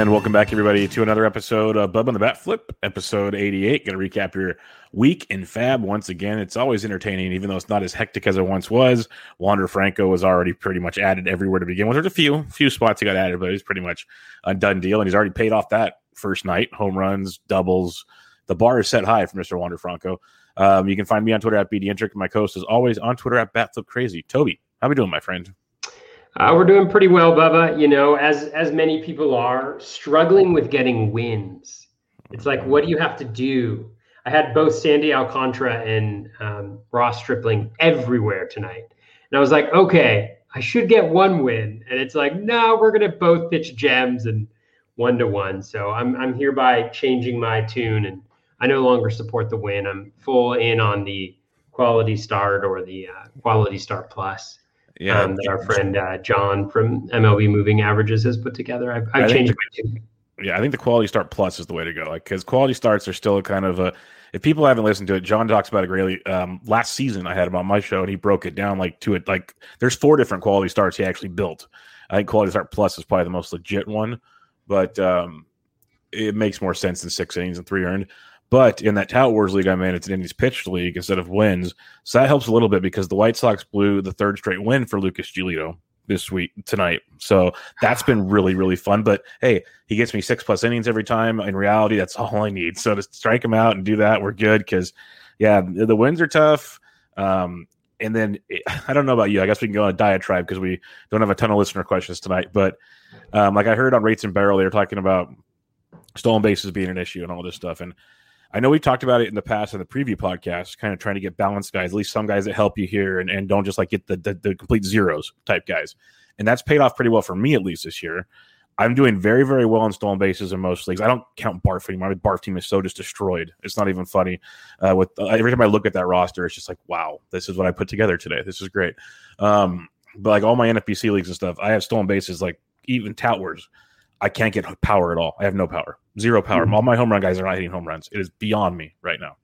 And welcome back, everybody, to another episode of Bub on the Bat Flip, episode 88. Going to recap your week in Fab once again. It's always entertaining, even though it's not as hectic as it once was. Wander Franco was already pretty much added everywhere to begin with. There's a few few spots he got added, but it's pretty much a done deal. And he's already paid off that first night home runs, doubles. The bar is set high for Mr. Wander Franco. Um, you can find me on Twitter at BDintric. My co host is always on Twitter at BatFlipCrazy. Toby, how we doing, my friend? Uh, we're doing pretty well, Bubba. You know, as as many people are struggling with getting wins. It's like, what do you have to do? I had both Sandy Alcantara and um, Ross Stripling everywhere tonight, and I was like, okay, I should get one win. And it's like, no, we're gonna both pitch gems and one to one. So I'm I'm hereby changing my tune, and I no longer support the win. I'm full in on the quality start or the uh, quality start plus yeah, um, that our friend uh, John from MLB Moving Averages has put together. I've, I've changed the, my tune. Yeah, I think the Quality Start Plus is the way to go. Like, because Quality Starts are still kind of a. If people haven't listened to it, John talks about it greatly. Um, last season, I had him on my show, and he broke it down like to it. Like, there's four different Quality Starts he actually built. I think Quality Start Plus is probably the most legit one, but um, it makes more sense than six innings and three earned. But in that Tout Wars league I'm in, it's an innings pitched league instead of wins. So that helps a little bit because the White Sox blew the third straight win for Lucas Giolito this week tonight. So that's been really, really fun. But hey, he gets me six plus innings every time. In reality, that's all I need. So to strike him out and do that, we're good because yeah, the wins are tough. Um, and then I don't know about you. I guess we can go on a diatribe because we don't have a ton of listener questions tonight. But um, like I heard on Rates and Barrel, they were talking about stolen bases being an issue and all this stuff. And I know we talked about it in the past in the preview podcast, kind of trying to get balanced guys, at least some guys that help you here and, and don't just like get the, the, the complete zeros type guys. And that's paid off pretty well for me, at least this year. I'm doing very, very well on stolen bases in most leagues. I don't count Barf anymore. My Barf team is so just destroyed. It's not even funny. Uh, with uh, every time I look at that roster, it's just like, wow, this is what I put together today. This is great. Um, but like all my NFBC leagues and stuff, I have stolen bases like even Tout. I can't get power at all. I have no power, zero power. Mm-hmm. All my home run guys are not hitting home runs. It is beyond me right now.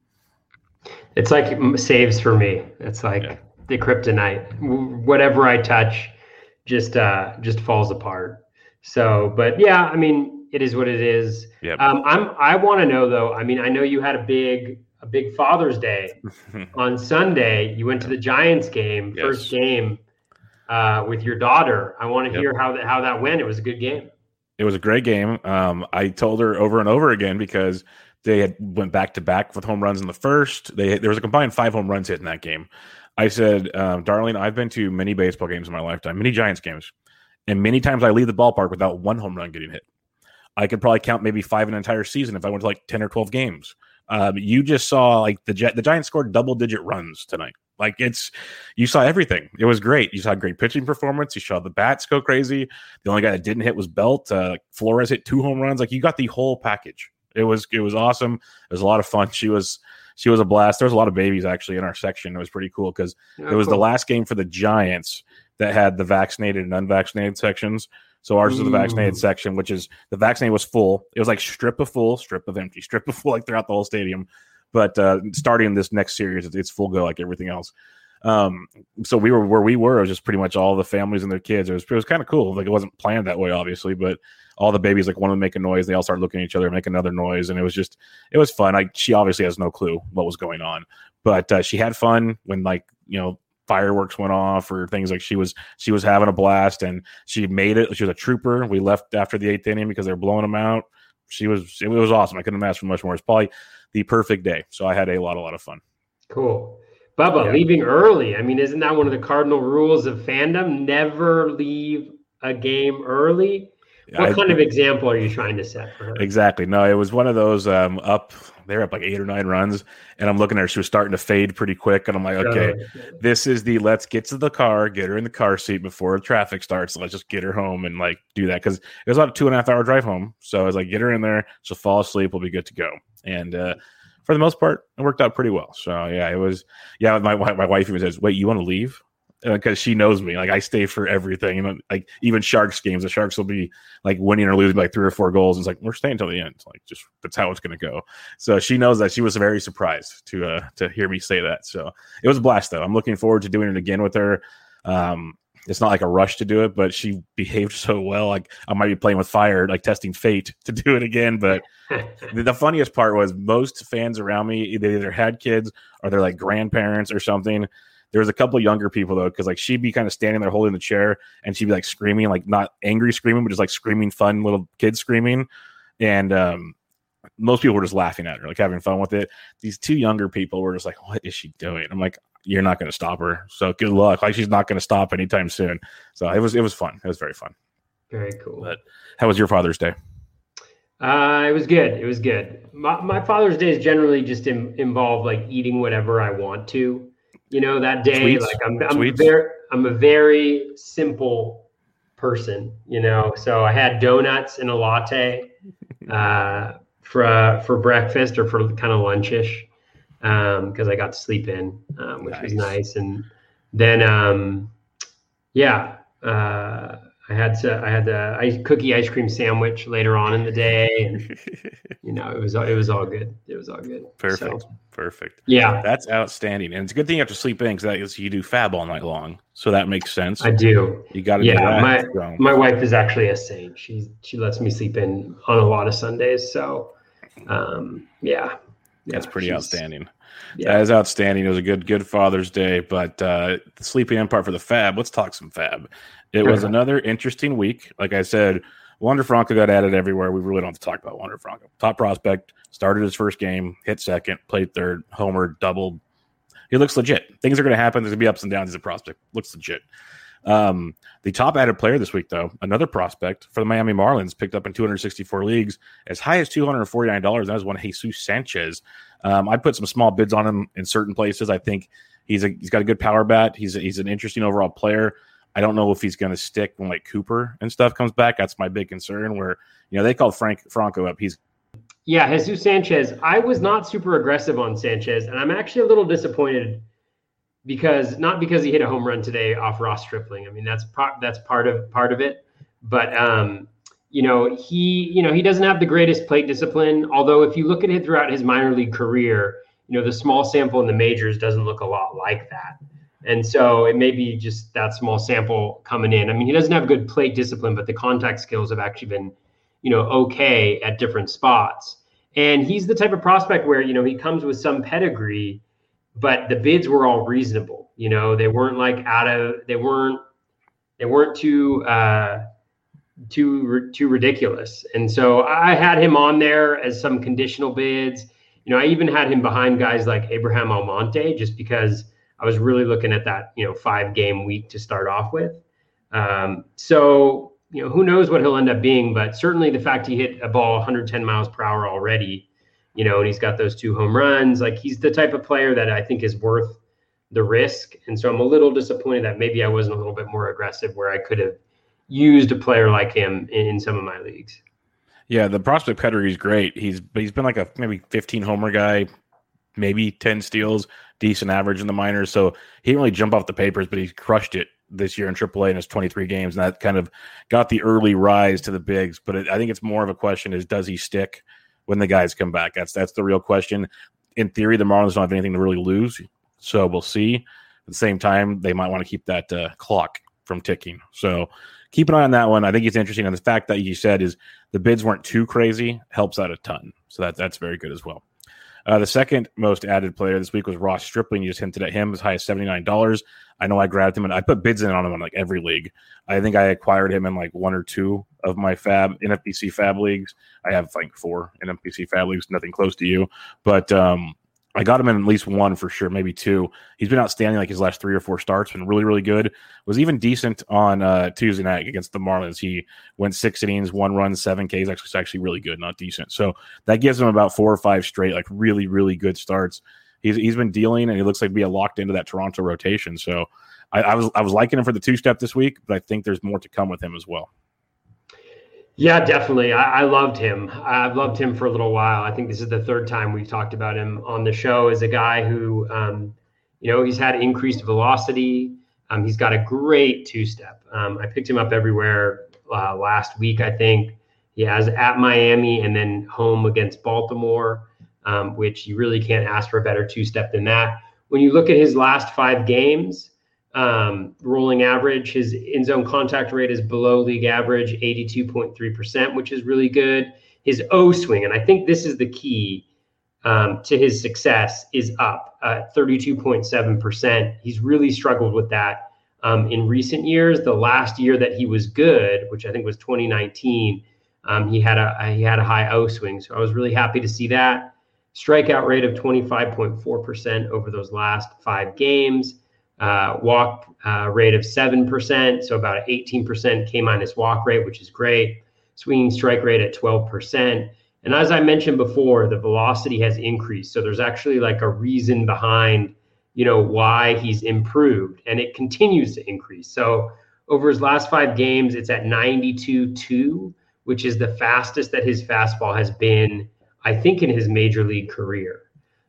It's like saves for me. It's like yeah. the kryptonite. Whatever I touch, just uh, just falls apart. So, but yeah, I mean, it is what it is. Yep. Um, I'm. I want to know though. I mean, I know you had a big a big Father's Day on Sunday. You went to the Giants game, yes. first game uh, with your daughter. I want to yep. hear how that how that went. It was a good game. It was a great game. Um, I told her over and over again because they had went back to back with home runs in the first. They there was a combined five home runs hit in that game. I said, um, "Darling, I've been to many baseball games in my lifetime, many Giants games, and many times I leave the ballpark without one home run getting hit. I could probably count maybe five an entire season if I went to like 10 or 12 games. Um, you just saw like the the Giants scored double digit runs tonight. Like it's you saw everything. It was great. You saw great pitching performance. You saw the bats go crazy. The only guy that didn't hit was Belt. Uh, Flores hit two home runs. Like you got the whole package. It was it was awesome. It was a lot of fun. She was she was a blast. There was a lot of babies actually in our section. It was pretty cool because oh, it was cool. the last game for the Giants that had the vaccinated and unvaccinated sections. So ours Ooh. is the vaccinated section, which is the vaccinated was full. It was like strip of full, strip of empty, strip of full, like throughout the whole stadium. But uh, starting this next series, it's, full go like everything else. Um, so we were where we were. It was just pretty much all the families and their kids. It was it was kind of cool. Like it wasn't planned that way, obviously, but all the babies like wanted to make a noise. They all started looking at each other, and make another noise, and it was just it was fun. Like she obviously has no clue what was going on, but uh, she had fun when like you know fireworks went off or things like she was she was having a blast and she made it. She was a trooper. We left after the eighth inning because they were blowing them out. She was it was awesome. I couldn't have asked for much more. It's probably the perfect day. So I had a lot a lot of fun. Cool. Bubba, yeah. leaving early. I mean, isn't that one of the cardinal rules of fandom? Never leave a game early. What I, kind of example are you trying to set for her? Exactly. No, it was one of those um, up. They're up like eight or nine runs, and I'm looking at her. She was starting to fade pretty quick, and I'm like, okay, this is the let's get to the car, get her in the car seat before traffic starts. Let's just get her home and like do that because it was about a two and a half hour drive home. So I was like, get her in there, she'll fall asleep, we'll be good to go. And uh, for the most part, it worked out pretty well. So yeah, it was. Yeah, my my wife even says, "Wait, you want to leave?" Because uh, she knows me. Like I stay for everything. Know, like even Sharks games, the Sharks will be like winning or losing by like three or four goals. And it's like we're staying until the end. Like just that's how it's going to go. So she knows that. She was very surprised to uh to hear me say that. So it was a blast though. I'm looking forward to doing it again with her. Um, it's not like a rush to do it, but she behaved so well. Like I might be playing with fire, like testing fate to do it again. But the funniest part was most fans around me, they either had kids or they're like grandparents or something there was a couple of younger people though, because like she'd be kind of standing there holding the chair and she'd be like screaming, like not angry screaming, but just like screaming, fun little kids screaming. And um, most people were just laughing at her, like having fun with it. These two younger people were just like, "What is she doing?" I'm like, "You're not going to stop her, so good luck." Like she's not going to stop anytime soon. So it was it was fun. It was very fun. Very cool. But how was your Father's Day? Uh, it was good. It was good. My, my Father's Day is generally just in, involve like eating whatever I want to you know that day like i'm i'm very i'm a very simple person you know? So i had donuts and a latte uh, for for breakfast or for kind of lunchish because um, i got to sleep in um, which nice. was nice. And then um, yeah uh, I had to I had the ice, cookie ice cream sandwich later on in the day, and you know it was it was all good. It was all good. Perfect, so, perfect. Yeah, that's outstanding, and it's a good thing you have to sleep in because you do fab all night long, so that makes sense. I do. You got to. Yeah, my so. my wife is actually a saint. She she lets me sleep in on a lot of Sundays. So, um, yeah, that's pretty outstanding. Yeah. That is outstanding. It was a good good Father's Day, but uh, the sleeping in part for the Fab. Let's talk some Fab. It was another interesting week. Like I said, Wander Franco got added everywhere. We really don't have to talk about Wander Franco. Top prospect, started his first game, hit second, played third, homer, doubled. He looks legit. Things are going to happen. There's going to be ups and downs as a prospect. Looks legit. Um, the top added player this week, though, another prospect for the Miami Marlins, picked up in 264 leagues, as high as $249. That was one Jesus Sanchez. Um, I put some small bids on him in certain places. I think he's a, he's got a good power bat. He's a, he's an interesting overall player. I don't know if he's going to stick when like Cooper and stuff comes back. That's my big concern. Where you know they called Frank Franco up. He's yeah, Jesus Sanchez. I was not super aggressive on Sanchez, and I'm actually a little disappointed because not because he hit a home run today off Ross Stripling. I mean that's part that's part of part of it, but um, you know he you know he doesn't have the greatest plate discipline. Although if you look at it throughout his minor league career, you know the small sample in the majors doesn't look a lot like that. And so it may be just that small sample coming in. I mean, he doesn't have good plate discipline, but the contact skills have actually been, you know, okay at different spots. And he's the type of prospect where, you know, he comes with some pedigree, but the bids were all reasonable. You know, they weren't like out of, they weren't, they weren't too, uh, too, too ridiculous. And so I had him on there as some conditional bids. You know, I even had him behind guys like Abraham Almonte just because I was really looking at that, you know, five game week to start off with. Um, so, you know, who knows what he'll end up being, but certainly the fact he hit a ball 110 miles per hour already, you know, and he's got those two home runs, like he's the type of player that I think is worth the risk. And so I'm a little disappointed that maybe I wasn't a little bit more aggressive where I could have used a player like him in, in some of my leagues. Yeah, the prospect pedigree is great. He's he's been like a maybe 15 homer guy, maybe 10 steals, decent average in the minors. So he didn't really jump off the papers, but he crushed it this year in AAA in his 23 games, and that kind of got the early rise to the bigs. But it, I think it's more of a question: is does he stick when the guys come back? That's that's the real question. In theory, the Marlins don't have anything to really lose, so we'll see. At the same time, they might want to keep that uh, clock from ticking. So keep an eye on that one. I think it's interesting, and the fact that you said is the bids weren't too crazy helps out a ton. So that that's very good as well. Uh, the second most added player this week was Ross Stripling. You just hinted at him as high as seventy nine dollars. I know I grabbed him and I put bids in on him in like every league. I think I acquired him in like one or two of my fab NFBC fab leagues. I have like four NFBC fab leagues, nothing close to you, but um, I got him in at least one for sure, maybe two. He's been outstanding like his last three or four starts, been really, really good. Was even decent on uh, Tuesday night against the Marlins. He went six innings, one run, seven Ks. Actually, actually really good, not decent. So that gives him about four or five straight, like really, really good starts. He's he's been dealing, and he looks like be locked into that Toronto rotation. So I, I was I was liking him for the two step this week, but I think there's more to come with him as well. Yeah, definitely. I, I, loved him. I've loved him for a little while. I think this is the third time we've talked about him on the show as a guy who, um, you know, he's had increased velocity. Um, he's got a great two step. Um, I picked him up everywhere uh, last week, I think. He has at Miami and then home against Baltimore, um, which you really can't ask for a better two step than that. When you look at his last five games, um, rolling average. His in zone contact rate is below league average, 82.3%, which is really good. His O swing, and I think this is the key um, to his success, is up at 32.7%. He's really struggled with that um, in recent years. The last year that he was good, which I think was 2019, um, he had a he had a high O swing. So I was really happy to see that. Strikeout rate of 25.4% over those last five games uh, walk uh, rate of 7%, so about 18% K minus walk rate, which is great. Swinging strike rate at 12%. And as I mentioned before, the velocity has increased. So there's actually like a reason behind, you know, why he's improved and it continues to increase. So over his last five games, it's at 92.2, which is the fastest that his fastball has been, I think, in his major league career.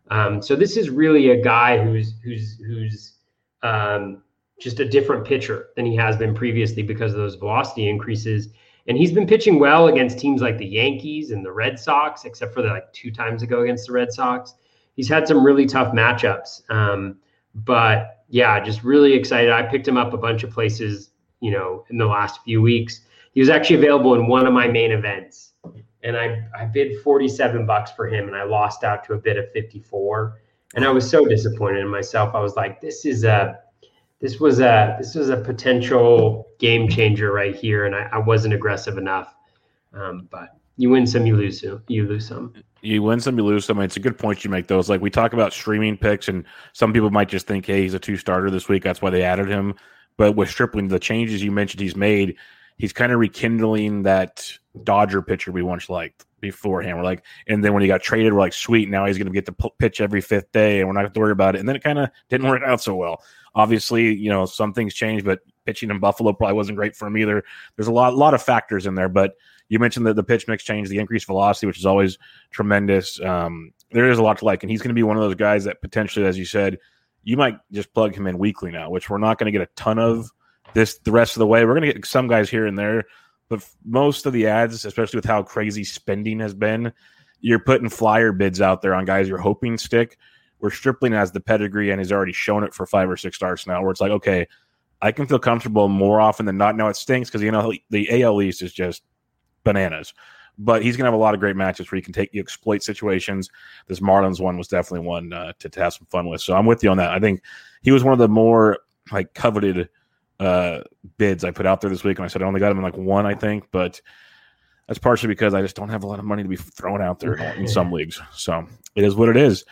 Um, so this is really a guy who's who's who's um, just a different pitcher than he has been previously because of those velocity increases. And he's been pitching well against teams like the Yankees and the Red Sox, except for the, like two times ago against the Red Sox. He's had some really tough matchups. Um, but yeah, just really excited. I picked him up a bunch of places, you know, in the last few weeks. He was actually available in one of my main events. And I, I bid 47 bucks for him and I lost out to a bid of 54 and I was so disappointed in myself. I was like, this is a this was a this was a potential game changer right here, and I, I wasn't aggressive enough. Um, but you win some, you lose some. You lose some. You win some, you lose some. It's a good point you make. Those like we talk about streaming picks, and some people might just think, hey, he's a two starter this week. That's why they added him. But with Stripling, the changes you mentioned he's made, he's kind of rekindling that Dodger pitcher we once liked beforehand. We're like, and then when he got traded, we're like, sweet, now he's going to get to pitch every fifth day, and we're not going to worry about it. And then it kind of didn't work out so well. Obviously, you know, some things changed, but pitching in Buffalo probably wasn't great for him either. There's a lot, lot of factors in there, but you mentioned that the pitch mix change, the increased velocity, which is always tremendous. Um, there is a lot to like, and he's going to be one of those guys that potentially, as you said, you might just plug him in weekly now, which we're not going to get a ton of this the rest of the way. We're going to get some guys here and there but most of the ads, especially with how crazy spending has been, you're putting flyer bids out there on guys you're hoping stick. Where Stripling has the pedigree and he's already shown it for five or six starts now, where it's like, okay, I can feel comfortable more often than not. Now it stinks because you know the AL East is just bananas, but he's gonna have a lot of great matches where you can take you exploit situations. This Marlins one was definitely one uh, to, to have some fun with. So I'm with you on that. I think he was one of the more like coveted uh, bids I put out there this week, and I said I only got them in like one, I think, but that's partially because I just don't have a lot of money to be thrown out there in some leagues. So it is what it is.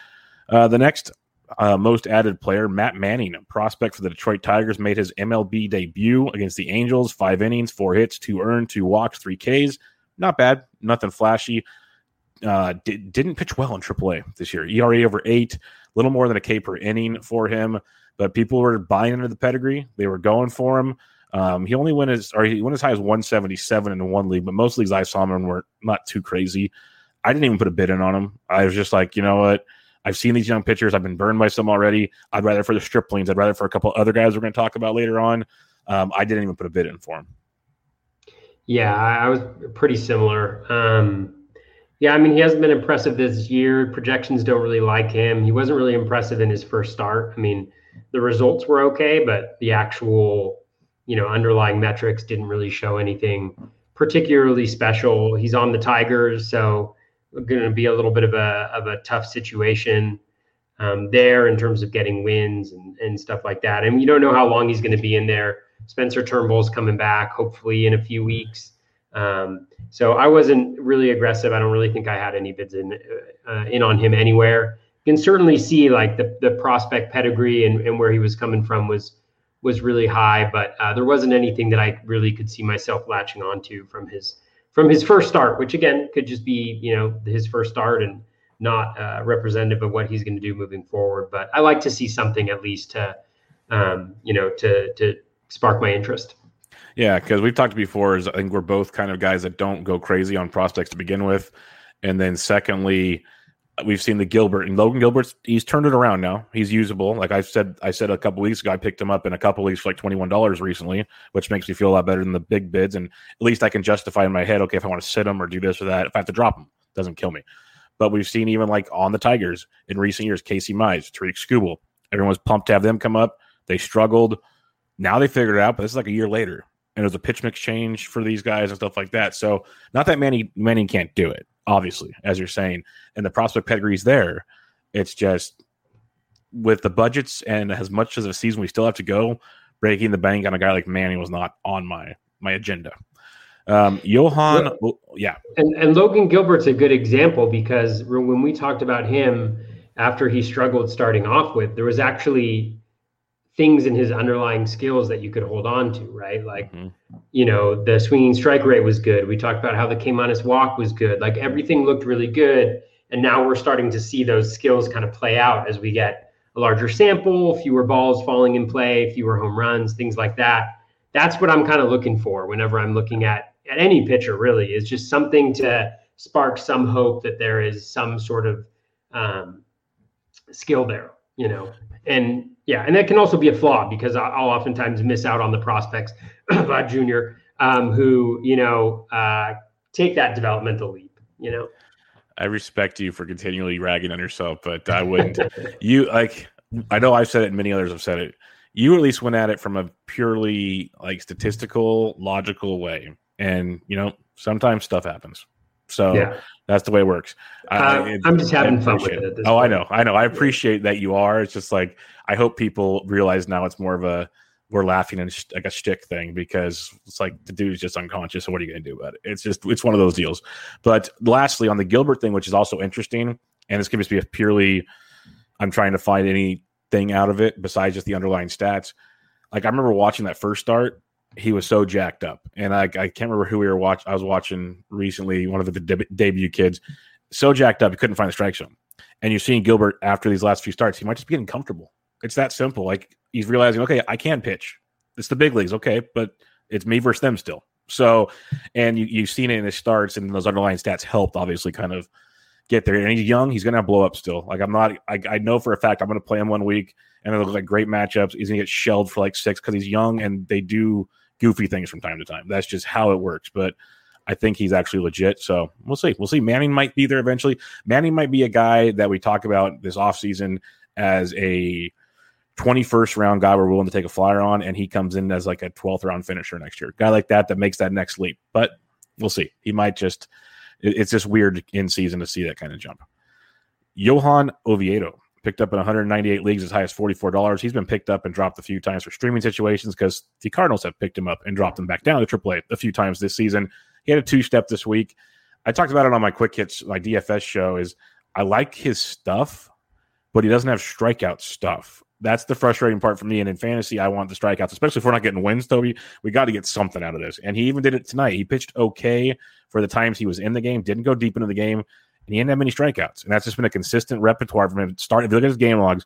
Uh, the next uh, most added player, Matt Manning, prospect for the Detroit Tigers, made his MLB debut against the Angels. Five innings, four hits, two earned, two walks, three Ks. Not bad, nothing flashy. Uh, did, didn't pitch well in AAA this year. ERA over eight, little more than a K per inning for him. But people were buying into the pedigree. They were going for him. Um, he only went as or he went as high as 177 in one league, but most leagues I saw him were not too crazy. I didn't even put a bid in on him. I was just like, you know what? I've seen these young pitchers. I've been burned by some already. I'd rather for the striplings. I'd rather for a couple other guys we're going to talk about later on. Um, I didn't even put a bid in for him. Yeah, I was pretty similar. Um, yeah, I mean, he hasn't been impressive this year. Projections don't really like him. He wasn't really impressive in his first start. I mean, the results were okay, but the actual, you know, underlying metrics didn't really show anything particularly special. He's on the Tigers, so going to be a little bit of a of a tough situation um, there in terms of getting wins and, and stuff like that. And you don't know how long he's going to be in there. Spencer Turnbull's coming back, hopefully in a few weeks. Um, so I wasn't really aggressive. I don't really think I had any bids in uh, in on him anywhere. Can certainly see like the the prospect pedigree and, and where he was coming from was was really high, but uh, there wasn't anything that I really could see myself latching onto from his from his first start, which again could just be you know his first start and not uh, representative of what he's going to do moving forward. But I like to see something at least to um, you know to to spark my interest. Yeah, because we've talked before. Is I think we're both kind of guys that don't go crazy on prospects to begin with, and then secondly, we've seen the Gilbert and Logan Gilbert's he's turned it around now. He's usable. Like I said, I said a couple weeks ago, I picked him up in a couple weeks for like twenty one dollars recently, which makes me feel a lot better than the big bids. And at least I can justify in my head, okay, if I want to sit him or do this or that, if I have to drop him, doesn't kill me. But we've seen even like on the Tigers in recent years, Casey Mize, Tarik Skubal, everyone was pumped to have them come up. They struggled. Now they figured it out, but this is like a year later. And it was a pitch mix change for these guys and stuff like that. So not that Manny Manning can't do it obviously, as you're saying, and the prospect pedigree's there. It's just with the budgets and as much as a season we still have to go, breaking the bank on a guy like Manning was not on my my agenda. Um, Johan, well, yeah, and, and Logan Gilbert's a good example because when we talked about him after he struggled starting off with, there was actually things in his underlying skills that you could hold on to, right? Like, mm-hmm. you know, the swinging strike rate was good. We talked about how the K minus walk was good. Like everything looked really good. And now we're starting to see those skills kind of play out as we get a larger sample, fewer balls falling in play, fewer home runs, things like that. That's what I'm kind of looking for whenever I'm looking at at any pitcher. Really, is just something to spark some hope that there is some sort of um, skill there. You know, and yeah, and that can also be a flaw because I'll oftentimes miss out on the prospects of a junior um, who you know uh, take that developmental leap. You know, I respect you for continually ragging on yourself, but I wouldn't. you like I know I've said it, and many others have said it. You at least went at it from a purely like statistical, logical way, and you know sometimes stuff happens. So yeah. that's the way it works. Uh, I'm just having fun with it. oh, point. I know, I know. I appreciate that you are. It's just like I hope people realize now it's more of a we're laughing and sh- like a shtick thing because it's like the dude's just unconscious. So what are you going to do about it? It's just it's one of those deals. But lastly, on the Gilbert thing, which is also interesting, and this can just be a purely I'm trying to find anything out of it besides just the underlying stats. Like I remember watching that first start he was so jacked up. And I, I can't remember who we were watching. I was watching recently one of the de- debut kids, so jacked up he couldn't find the strike zone. And you're seeing Gilbert after these last few starts, he might just be getting comfortable. It's that simple. Like he's realizing, okay, I can pitch. It's the big leagues, okay, but it's me versus them still. So, and you, you've seen it in his starts, and those underlying stats helped obviously kind of get there. And he's young; he's going to blow up still. Like I'm not, I, I know for a fact I'm going to play him one week, and it'll look like great matchups. He's going to get shelled for like six because he's young, and they do goofy things from time to time. That's just how it works. But I think he's actually legit. So we'll see. We'll see. Manning might be there eventually. Manning might be a guy that we talk about this offseason as a 21st round guy we're willing to take a flyer on, and he comes in as like a 12th round finisher next year. Guy like that that makes that next leap. But we'll see. He might just, it's just weird in season to see that kind of jump. Johan Oviedo picked up in 198 leagues as high as $44. He's been picked up and dropped a few times for streaming situations because the Cardinals have picked him up and dropped him back down to AAA a a few times this season. He had a two step this week. I talked about it on my quick hits, my DFS show. Is I like his stuff, but he doesn't have strikeout stuff. That's the frustrating part for me. And in fantasy, I want the strikeouts, especially if we're not getting wins, Toby. We got to get something out of this. And he even did it tonight. He pitched okay for the times he was in the game, didn't go deep into the game, and he didn't have many strikeouts. And that's just been a consistent repertoire from him. Start if you look at his game logs,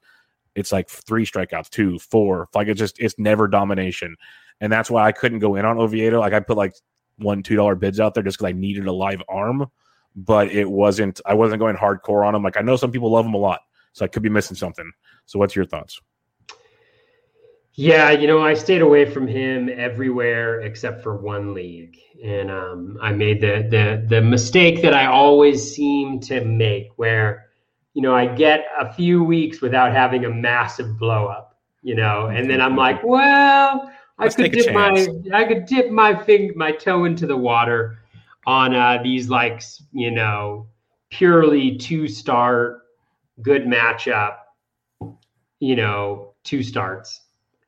it's like three strikeouts, two, four. Like it's just it's never domination. And that's why I couldn't go in on Oviedo. Like I put like one, two dollar bids out there just because I needed a live arm. But it wasn't I wasn't going hardcore on him. Like I know some people love him a lot. So I could be missing something. So what's your thoughts? Yeah, you know, I stayed away from him everywhere except for one league, and um, I made the the the mistake that I always seem to make, where you know I get a few weeks without having a massive blow up, you know, and then I'm like, well, Let's I could dip my I could dip my fing my toe into the water on uh, these like you know purely two start good matchup, you know, two starts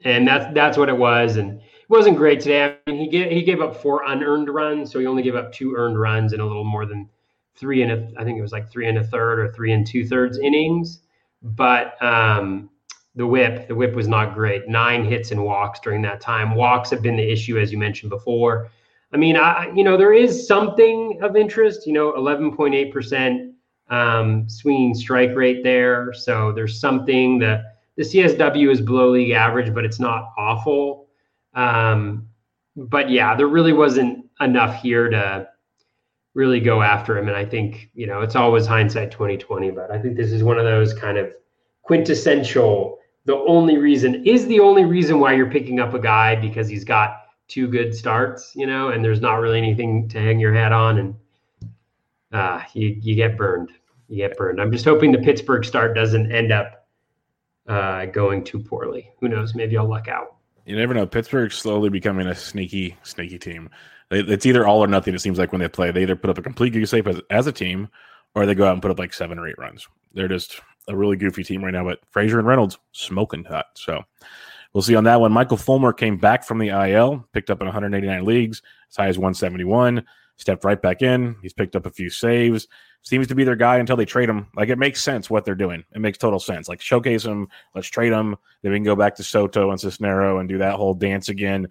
and that's that's what it was. And it wasn't great today. I mean, he gave he gave up four unearned runs, so he only gave up two earned runs in a little more than three and a, I think it was like three and a third or three and two thirds innings. But um, the whip, the whip was not great. Nine hits and walks during that time. Walks have been the issue, as you mentioned before. I mean, I you know there is something of interest. You know, eleven point eight percent um, swinging strike rate there. So there's something that the CSW is below league average, but it's not awful. Um, but yeah, there really wasn't enough here to really go after him. And I think, you know, it's always hindsight 2020, but I think this is one of those kind of quintessential. The only reason is the only reason why you're picking up a guy because he's got two good starts, you know, and there's not really anything to hang your hat on. And uh, you, you get burned. You get burned. I'm just hoping the Pittsburgh start doesn't end up uh, going too poorly. Who knows? Maybe I'll luck out. You never know. Pittsburgh's slowly becoming a sneaky, sneaky team. It's either all or nothing. It seems like when they play, they either put up a complete goose safe as, as a team, or they go out and put up like seven or eight runs. They're just a really goofy team right now. But Frazier and Reynolds smoking hot. So we'll see on that one. Michael Fulmer came back from the IL, picked up in 189 leagues, as high as 171, stepped right back in. He's picked up a few saves seems to be their guy until they trade him. Like it makes sense what they're doing. It makes total sense. Like showcase him, let's trade him. Then we can go back to Soto and Cisnero and do that whole dance again.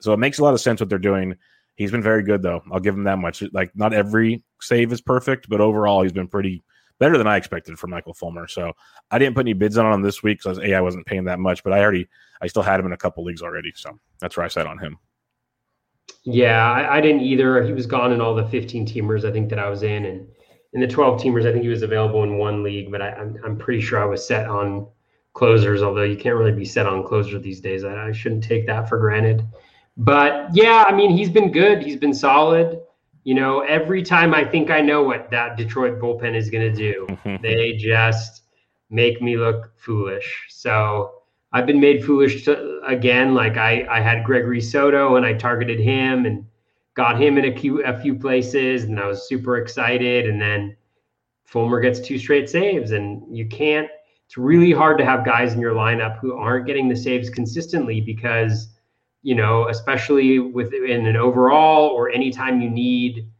So it makes a lot of sense what they're doing. He's been very good though. I'll give him that much. Like not every save is perfect, but overall he's been pretty better than I expected for Michael Fulmer. So I didn't put any bids on him this week because a I wasn't paying that much, but I already I still had him in a couple leagues already. So that's where I sat on him. Yeah, I, I didn't either. He was gone in all the 15 teamers I think that I was in, and in the 12 teamers, I think he was available in one league, but I, am I'm, I'm pretty sure I was set on closers, although you can't really be set on closer these days. I, I shouldn't take that for granted. But yeah, I mean, he's been good. He's been solid. You know, every time I think I know what that Detroit bullpen is going to do, they just make me look foolish. So I've been made foolish to, again. Like I, I had Gregory Soto and I targeted him and got him in a few, a few places, and I was super excited. And then Fulmer gets two straight saves, and you can't. It's really hard to have guys in your lineup who aren't getting the saves consistently because, you know, especially within an overall or anytime you need,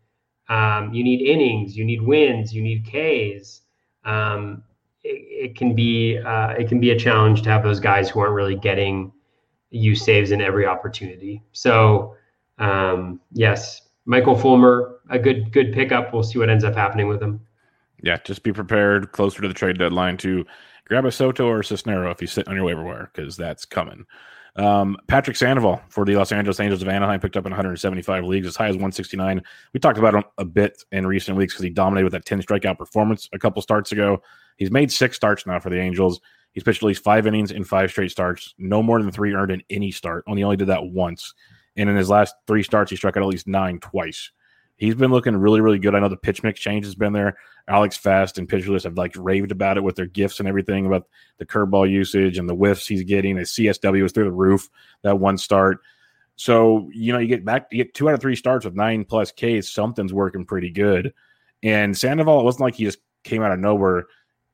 um, you need innings, you need wins, you need Ks. Um, it, it, can be uh, it can be a challenge to have those guys who aren't really getting you saves in every opportunity. So um, yes, Michael Fulmer, a good good pickup. We'll see what ends up happening with him. Yeah, just be prepared closer to the trade deadline to grab a Soto or a Cisnero if you sit on your waiver wire because that's coming. Um, Patrick Sandoval for the Los Angeles Angels of Anaheim picked up in 175 leagues, as high as 169. We talked about him a bit in recent weeks because he dominated with that 10 strikeout performance a couple starts ago. He's made six starts now for the Angels. He's pitched at least five innings in five straight starts, no more than three earned in any start. Only only did that once. And in his last three starts, he struck out at least nine twice. He's been looking really, really good. I know the pitch mix change has been there. Alex Fast and Pitcher List have like raved about it with their gifts and everything about the curveball usage and the whiffs he's getting. His CSW is through the roof that one start. So, you know, you get back, you get two out of three starts with nine plus Ks, something's working pretty good. And Sandoval, it wasn't like he just came out of nowhere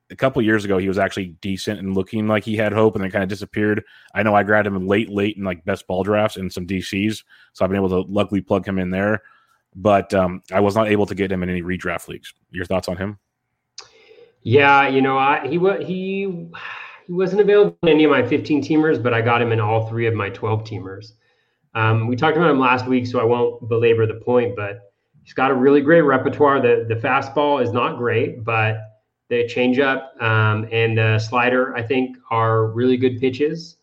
a couple years ago he was actually decent and looking like he had hope and then kind of disappeared. I know I grabbed him late, late in like best ball drafts and some DCs, so I've been able to luckily plug him in there. But um, I was not able to get him in any redraft leagues. Your thoughts on him? Yeah, you know, I he he he wasn't available in any of my 15 teamers, but I got him in all three of my 12 teamers. Um, we talked about him last week, so I won't belabor the point, but he's got a really great repertoire. The the fastball is not great, but the changeup um, and the slider, I think, are really good pitches.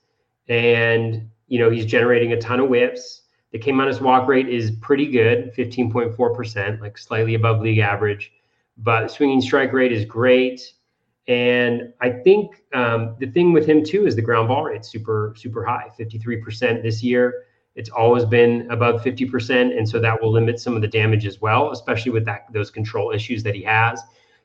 And you know, he's generating a ton of whips. The K minus walk rate is pretty good, 15.4%, like slightly above league average. But swinging strike rate is great. And I think um, the thing with him too is the ground ball rate super super high, 53% this year. It's always been above 50%, and so that will limit some of the damage as well, especially with that those control issues that he has.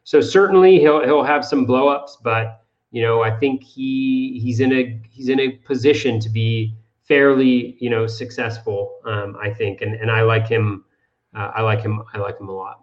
So certainly he'll he'll have some blowups, but you know I think he he's in a he's in a position to be fairly you know successful. Um, I think, and and I like him. Uh, I like him. I like him a lot.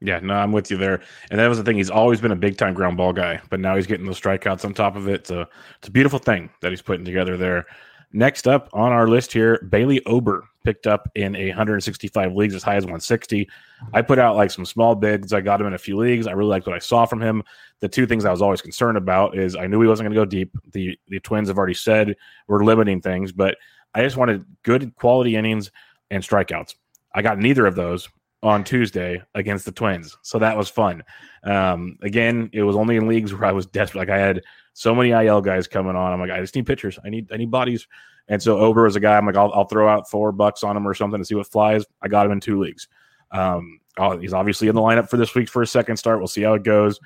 Yeah, no, I'm with you there. And that was the thing. He's always been a big time ground ball guy, but now he's getting those strikeouts on top of it. So it's a beautiful thing that he's putting together there. Next up on our list here, Bailey Ober picked up in a 165 leagues as high as 160. I put out like some small bids. I got him in a few leagues. I really liked what I saw from him. The two things I was always concerned about is I knew he wasn't going to go deep. The the Twins have already said we're limiting things, but I just wanted good quality innings and strikeouts. I got neither of those on Tuesday against the Twins. So that was fun. Um, again, it was only in leagues where I was desperate. Like I had so many IL guys coming on. I'm like, I just need pitchers. I need I need bodies. And so Ober was a guy. I'm like, I'll, I'll throw out four bucks on him or something to see what flies. I got him in two leagues. Um, he's obviously in the lineup for this week for a second start. We'll see how it goes.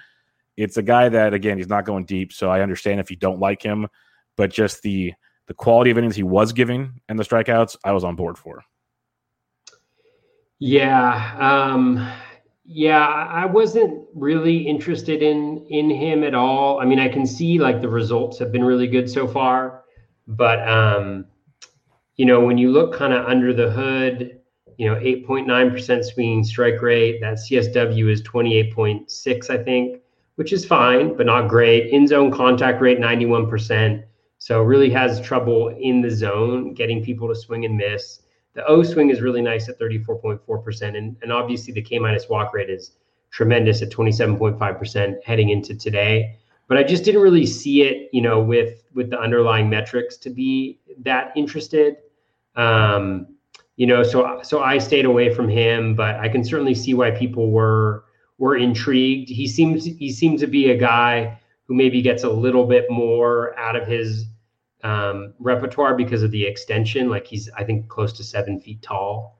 It's a guy that again he's not going deep, so I understand if you don't like him, but just the the quality of innings he was giving and the strikeouts, I was on board for. Yeah. Um, yeah, I wasn't really interested in in him at all. I mean, I can see like the results have been really good so far, but um, you know, when you look kind of under the hood, you know, 8.9% swinging strike rate, that CSW is 28.6, I think, which is fine, but not great. In zone contact rate 91%. So really has trouble in the zone getting people to swing and miss. The O swing is really nice at 34.4%. And, and obviously the K minus walk rate is tremendous at 27.5% heading into today. But I just didn't really see it, you know, with with the underlying metrics to be that interested. Um, you know, so so I stayed away from him, but I can certainly see why people were were intrigued. He seems he seems to be a guy who maybe gets a little bit more out of his um, repertoire because of the extension. Like he's, I think, close to seven feet tall.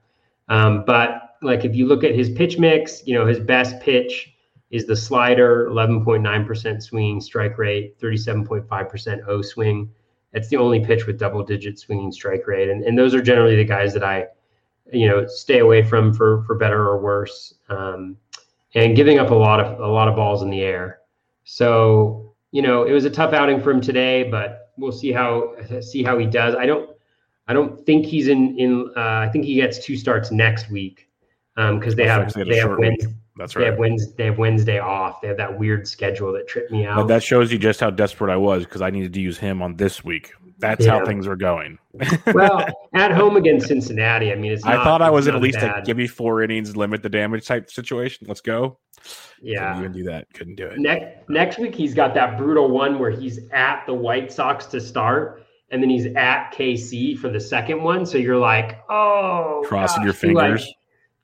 Um, but like if you look at his pitch mix, you know, his best pitch is the slider, 11.9% swinging strike rate, 37.5% O swing. That's the only pitch with double digit swinging strike rate. And, and those are generally the guys that I, you know, stay away from for, for better or worse. Um, and giving up a lot of, a lot of balls in the air. So, you know, it was a tough outing for him today, but we'll see how see how he does. I don't I don't think he's in in. Uh, I think he gets two starts next week because um, they have they have Wednesday. That's right. They have Wednesday. They have Wednesday off. They have that weird schedule that tripped me out. But that shows you just how desperate I was because I needed to use him on this week. That's yeah. how things are going. well, at home against Cincinnati, I mean, it's. Not, I thought I was at least bad. a give me four innings, limit the damage type situation. Let's go. Yeah, Couldn't even do that. Couldn't do it. Next next week, he's got that brutal one where he's at the White Sox to start, and then he's at KC for the second one. So you're like, oh, crossing gosh, your fingers.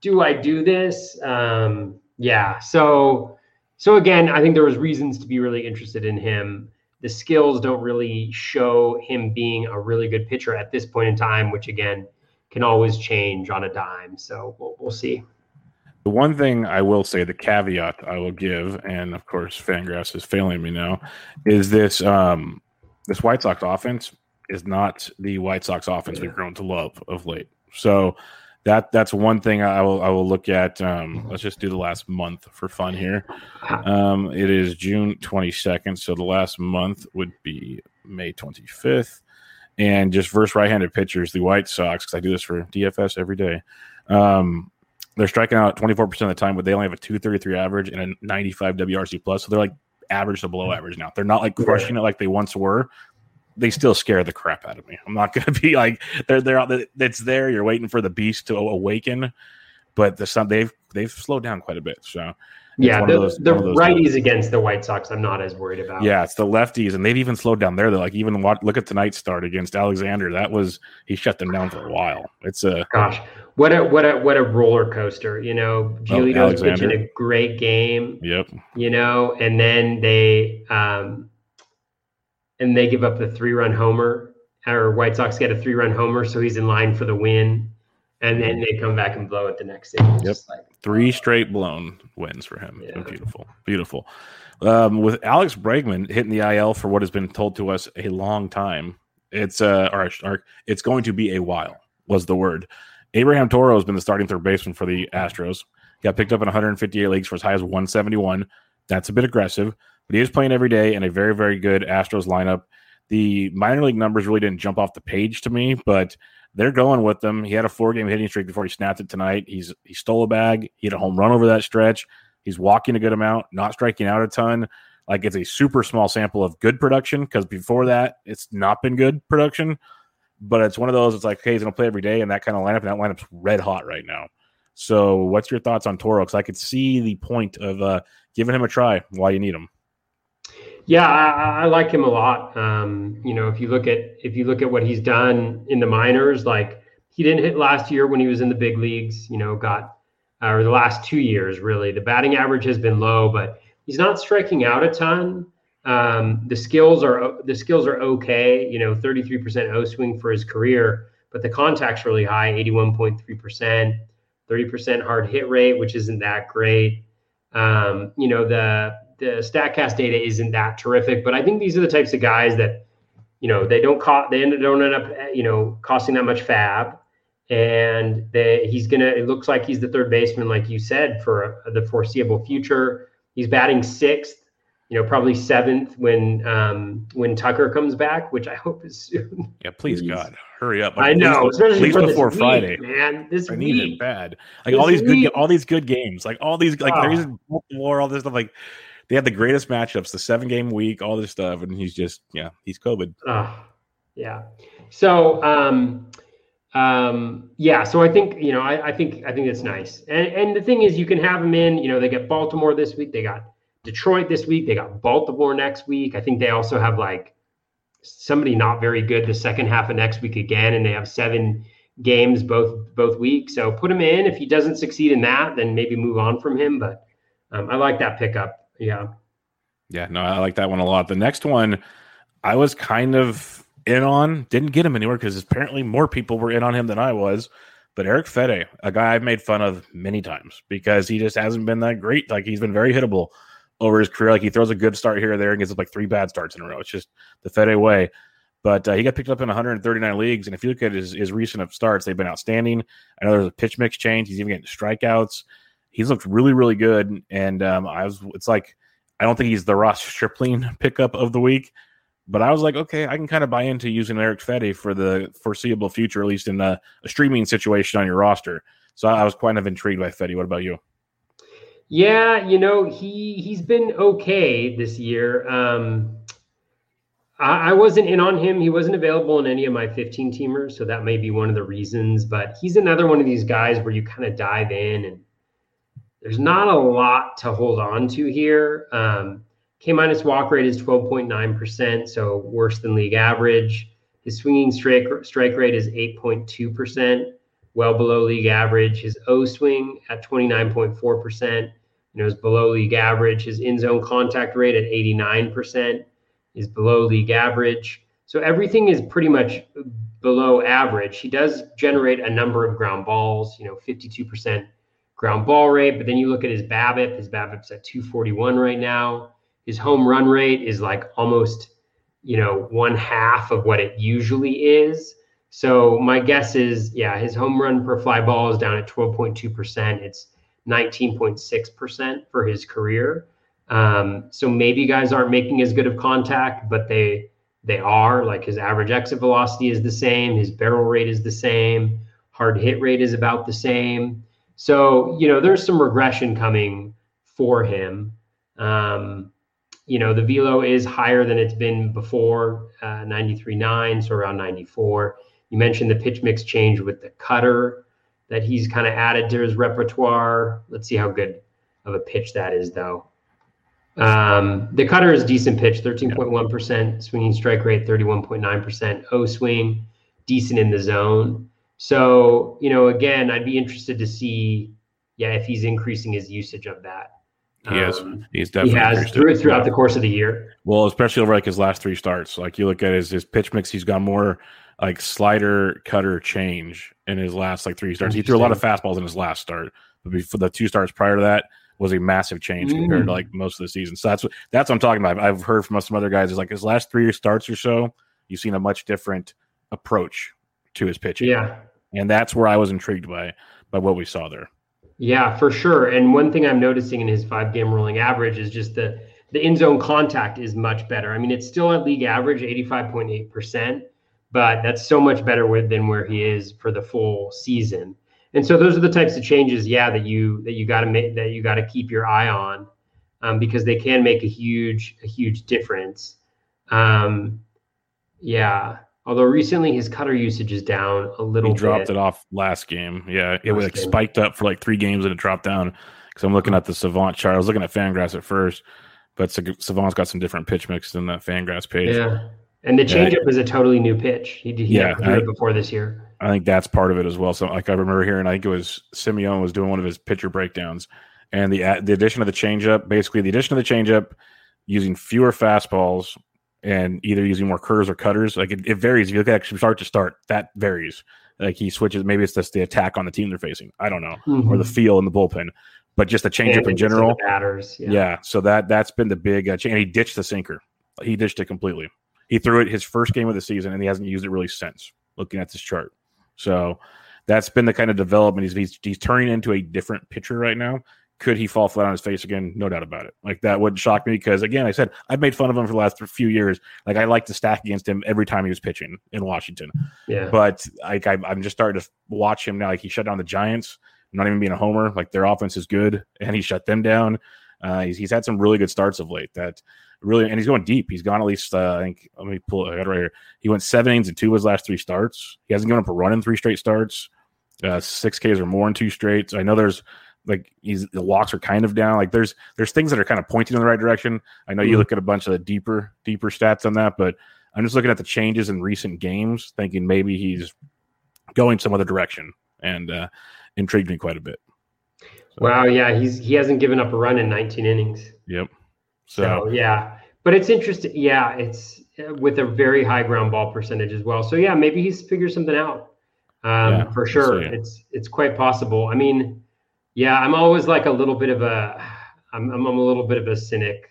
Do I do, I do this? Um, yeah. So so again, I think there was reasons to be really interested in him the skills don't really show him being a really good pitcher at this point in time, which again can always change on a dime. So we'll, we'll see. The one thing I will say, the caveat I will give, and of course Fangraphs is failing me now, is this um, this White Sox offense is not the White Sox offense we've grown to love of late. So that that's one thing I will I will look at. Um, let's just do the last month for fun here. Um, it is June twenty second, so the last month would be May twenty fifth, and just versus right handed pitchers, the White Sox. Because I do this for DFS every day. Um, they're striking out twenty four percent of the time, but they only have a two thirty three average and a ninety five WRC plus. So they're like average to below average now. They're not like crushing it like they once were they still scare the crap out of me. I'm not going to be like they're they're it's there. You're waiting for the beast to awaken, but the sun they've they've slowed down quite a bit. So yeah, the, those, the righties guys. against the White Sox, I'm not as worried about. Yeah, it's the lefties, and they've even slowed down there. They're like even watch, look at tonight's start against Alexander. That was he shut them down for a while. It's a gosh, what a what a what a roller coaster. You know, Giolito's oh, pitching a great game. Yep. You know, and then they um, and they give up the three run homer, or White Sox get a three run homer, so he's in line for the win and then they come back and blow it the next day. Yep. Like, Three straight blown wins for him. Yeah. Beautiful. Beautiful. Um, with Alex Bregman hitting the IL for what has been told to us a long time, it's uh, or, or it's going to be a while. Was the word. Abraham Toro has been the starting third baseman for the Astros. Got picked up in 158 leagues for as high as 171. That's a bit aggressive, but he is playing every day in a very, very good Astros lineup. The minor league numbers really didn't jump off the page to me, but they're going with them. He had a four game hitting streak before he snapped it tonight. He's he stole a bag. He had a home run over that stretch. He's walking a good amount, not striking out a ton. Like it's a super small sample of good production because before that, it's not been good production. But it's one of those. It's like, okay, he's gonna play every day, and that kind of lineup, and that lineup's red hot right now. So, what's your thoughts on Toro? Because I could see the point of uh, giving him a try while you need him. Yeah, I, I, like him a lot. Um, you know, if you look at if you look at what he's done in the minors, like he didn't hit last year when he was in the big leagues. You know, got uh, or the last two years really. The batting average has been low, but he's not striking out a ton. Um, the skills are the skills are okay. You know, 33% O swing for his career, but the contact's really high, 81.3%, 30% hard hit rate, which isn't that great. Um, you know, the the Statcast data isn't that terrific, but I think these are the types of guys that, you know, they don't cost, they don't end up, you know, costing that much fab. And they, he's going to, it looks like he's the third baseman, like you said, for the foreseeable future. He's batting sixth, you know, probably seventh when, um, when Tucker comes back, which I hope is soon. Yeah, please, please. God, hurry up. Like, I know, please, especially please before Friday, man. This I week. it bad. Like this all these week. good, all these good games, like all these, like oh. there's war, all this stuff, like they had the greatest matchups, the seven game week, all this stuff, and he's just yeah, he's COVID. Uh, yeah. So um, um, yeah, so I think you know, I, I think I think it's nice, and and the thing is, you can have them in. You know, they get Baltimore this week, they got Detroit this week, they got Baltimore next week. I think they also have like somebody not very good the second half of next week again, and they have seven games both both weeks. So put him in. If he doesn't succeed in that, then maybe move on from him. But um, I like that pickup. Yeah. Yeah, no, I like that one a lot. The next one, I was kind of in on, didn't get him anywhere because apparently more people were in on him than I was. But Erick Fedde, a guy I've made fun of many times because he just hasn't been that great. Like he's been very hittable over his career. Like he throws a good start here or there and gets like three bad starts in a row. It's just the Fedde way. But uh, he got picked up in 139 leagues, and if you look at his, his recent starts, they've been outstanding. I know there's a pitch mix change. He's even getting strikeouts he's looked really, really good. And um, I was, it's like, I don't think he's the Ross Stripling pickup of the week, but I was like, okay, I can kind of buy into using Erick Fedde for the foreseeable future, at least in a, a streaming situation on your roster. So I was kind of intrigued by Fedde. What about you? Yeah, you know he he's been okay this year. Um, I, I wasn't in on him. He wasn't available in any of my 15 teamers, so that may be one of the reasons. But he's another one of these guys where you kind of dive in and there's not a lot to hold on to here. Um, K minus walk rate is 12.9%, so worse than league average. His swinging strike, strike rate is 8.2%, well below league average. His O swing at 29.4%, you know, is below league average. His in zone contact rate at 89% is below league average. So everything is pretty much below average. He does generate a number of ground balls, you know, 52% ground ball rate. But then you look at his BABIP. His BABIP's at 241 right now. His home run rate is like almost, you know, one half of what it usually is. So my guess is, yeah, his home run per fly ball is down at 12.2%. It's 19.6% for his career. Um, so maybe guys aren't making as good of contact, but they they are. Like his average exit velocity is the same, his barrel rate is the same, hard hit rate is about the same. So, you know, there's some regression coming for him. Um, you know, the velo is higher than it's been before, uh, 93.9, so around 94. You mentioned the pitch mix change with the cutter that he's kind of added to his repertoire. Let's see how good of a pitch that is, though. Um, the cutter is decent pitch, 13.1%, swinging strike rate, 31.9%, O swing, decent in the zone. So, you know, again, I'd be interested to see, yeah, if he's increasing his usage of that. He has. Um, he's definitely he has through, throughout yeah. the course of the year. Well, especially over like his last three starts. Like you look at his his pitch mix, he's got more like slider, cutter, change in his last like three starts. He threw a lot of fastballs in his last start, but before the two starts prior to that was a massive change mm. compared to like most of the season. So that's what that's what I'm talking about. I've heard from some other guys is like his last three starts or so, you've seen a much different approach to his pitching. Yeah, and that's where I was intrigued by by what we saw there. Yeah, for sure. And one thing I'm noticing in his five game rolling average is just the the in zone contact is much better. I mean, it's still at league average, 85.8 percent but that's so much better with, than where he is for the full season. And so those are the types of changes, yeah, that you that you got to make that you got to keep your eye on, um, because they can make a huge a huge difference. Um, yeah. Although recently his cutter usage is down a little. He dropped bit. it off last game. Yeah, it was like spiked up for like three games and it dropped down. Because I'm looking at the Savant chart. I was looking at Fangraphs at first, but Savant's got some different pitch mix than that Fangraphs page. Yeah. And the changeup is a totally new pitch. He, he yeah, I, it before this year. I think that's part of it as well. So, like I remember hearing, I think it was Simeone was doing one of his pitcher breakdowns, and the the addition of the changeup, basically the addition of the changeup, using fewer fastballs and either using more curves or cutters. Like it, it varies. If you look at actually start to start, that varies. Like he switches. Maybe it's just the attack on the team they're facing. I don't know, mm-hmm. or the feel in the bullpen. But just the changeup in general, batters. Yeah. yeah. So that that's been the big uh, change. And he ditched the sinker. He ditched it completely. He threw it his first game of the season, and he hasn't used it really since. Looking at this chart, so that's been the kind of development. He's he's, he's turning into a different pitcher right now. Could he fall flat on his face again? No doubt about it. Like that would shock me because again, I said I've made fun of him for the last few years. Like I like to stack against him every time he was pitching in Washington. Yeah. But like I, I'm just starting to watch him now. Like he shut down the Giants. Not even being a homer. Like their offense is good, and he shut them down. Uh, he's, he's had some really good starts of late. That really, and he's going deep. He's gone at least, uh, I think, let me pull it right here. He went seven innings and two of his last three starts. He hasn't given up a run in three straight starts, uh, six Ks or more in two straight. I know there's like he's the walks are kind of down. Like there's there's things that are kind of pointing in the right direction. I know you mm-hmm. look at a bunch of the deeper deeper stats on that, but I'm just looking at the changes in recent games, thinking maybe he's going some other direction, and uh, intrigued me quite a bit. So, wow, yeah, he's he hasn't given up a run in 19 innings. Yep. So, so yeah, but it's interesting. Yeah, it's with a very high ground ball percentage as well. So yeah, maybe he's figured something out. Um, yeah, for sure, it's it's quite possible. I mean, yeah, I'm always like a little bit of a, I'm I'm a little bit of a cynic,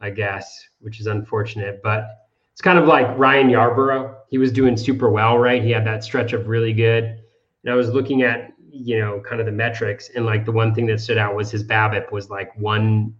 I guess, which is unfortunate. But it's kind of like Ryan Yarbrough. He was doing super well, right? He had that stretch of really good. And I was looking at you know kind of the metrics, and like the one thing that stood out was his BABIP was like one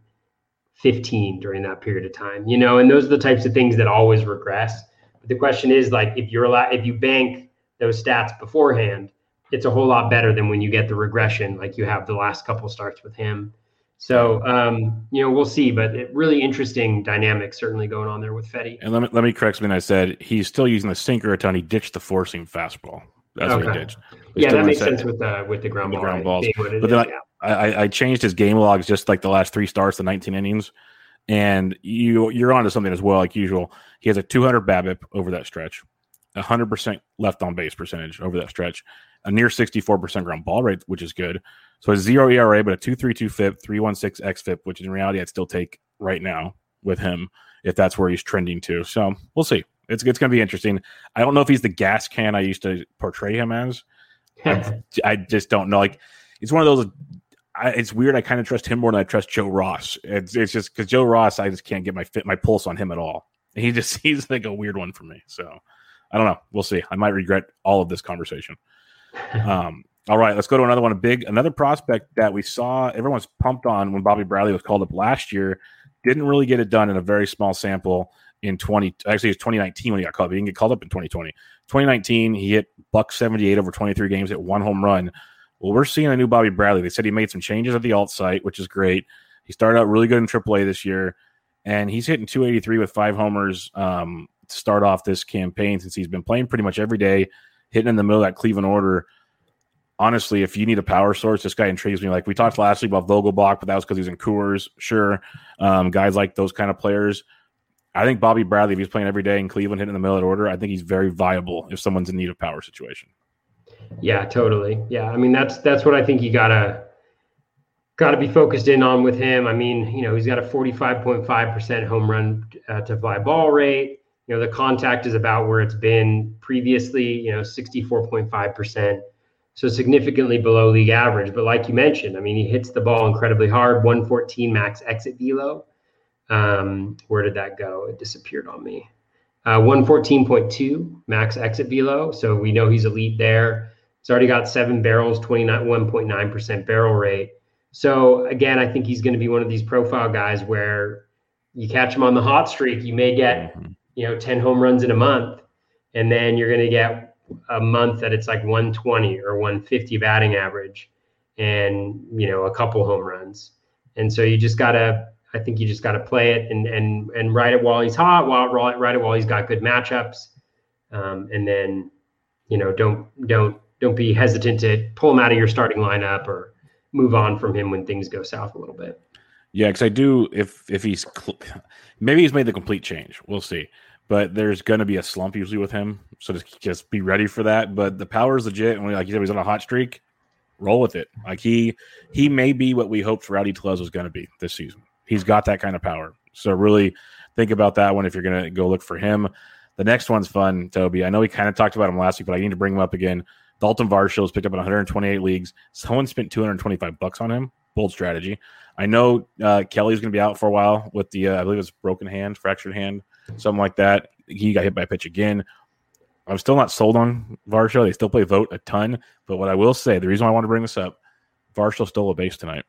15 during that period of time you know and those are the types of things that always regress but the question is like if you're allowed if you bank those stats beforehand it's a whole lot better than when you get the regression like you have the last couple starts with him so um, you know we'll see but it, really interesting dynamic certainly going on there with Fedde. and let me let me correct something I said he's still using the sinker a ton he ditched the four seam fastball that's okay. what he did yeah that makes sense with the with the ground, ball, ground balls but then I, yeah. I, I changed his game logs just like the last three starts, the 19 innings, and you you're onto something as well, like usual. He has a 200 BABIP over that stretch, 100% left on base percentage over that stretch, a near 64% ground ball rate, which is good. So a zero ERA, but a 2.32 FIP, 3.16 xFIP, which in reality I'd still take right now with him if that's where he's trending to. So we'll see. It's it's going to be interesting. I don't know if he's the gas can I used to portray him as. I, I just don't know. Like it's one of those I, it's weird. I kind of trust him more than I trust Joe Ross. It's, it's just because Joe Ross, I just can't get my fit my pulse on him at all. He just he's like a weird one for me. So I don't know. We'll see. I might regret all of this conversation. Um, all right, let's go to another one. A big another prospect that we saw everyone's pumped on when Bobby Bradley was called up last year. Didn't really get it done in a very small sample in 20 actually it's 2019 when he got called up. He didn't get called up in 2020. 2019, he hit buck 78 over 23 games, hit one home run. Well, we're seeing a new Bobby Bradley. They said he made some changes at the alt site, which is great. He started out really good in AAA this year, and he's hitting 283 with five homers um, to start off this campaign since he's been playing pretty much every day, hitting in the middle of that Cleveland order. honestly, if you need a power source, this guy intrigues me. Like we talked last week about Vogelbach, but that was because he's in Coors. Sure, um, guys like those kind of players. I think Bobby Bradley, if he's playing every day in Cleveland, hitting in the middle of order, I think he's very viable if someone's in need of power situation. Yeah, totally. Yeah, I mean that's that's what I think you gotta got to be focused in on with him. I mean, you know, he's got a 45.5% home run uh, to fly ball rate. You know, the contact is about where it's been previously, you know, 64.5%. So significantly below league average. But like you mentioned, I mean, he hits the ball incredibly hard, 114 max exit velo. Um, where did that go? It disappeared on me. Uh, 114.2 max exit velo. So we know he's elite there. He's already got seven barrels, 29, 1.9% barrel rate. So again, I think he's going to be one of these profile guys where you catch him on the hot streak, you may get mm-hmm. You know 10 home runs in a month, and then you're going to get a month that it's like 120 or 150 batting average, and you know a couple home runs. And so you just gotta, I think you just gotta play it and and and ride it while he's hot, while ride it while he's got good matchups, um, and then you know don't don't don't be hesitant to pull him out of your starting lineup or move on from him when things go south a little bit. Yeah, because I do. If if he's cl- maybe he's made the complete change, we'll see. But there's going to be a slump usually with him, so just just be ready for that. But the power is legit, and like you said, he's on a hot streak. Roll with it. Like he he may be what we hoped Rowdy Tellez was going to be this season. He's got that kind of power. So really think about that one if you're going to go look for him. The next one's fun, Toby. I know we kind of talked about him last week, but I need to bring him up again. Dalton Varsho is picked up in 128 leagues. Someone spent 225 bucks on him. Bold strategy. I know uh, Kelly's going to be out for a while with the, uh, I believe it's broken hand, fractured hand, something like that. He got hit by a pitch again. I'm still not sold on Varsho. They still play Vogt a ton. But what I will say, the reason why I want to bring this up, Varsho stole a base tonight.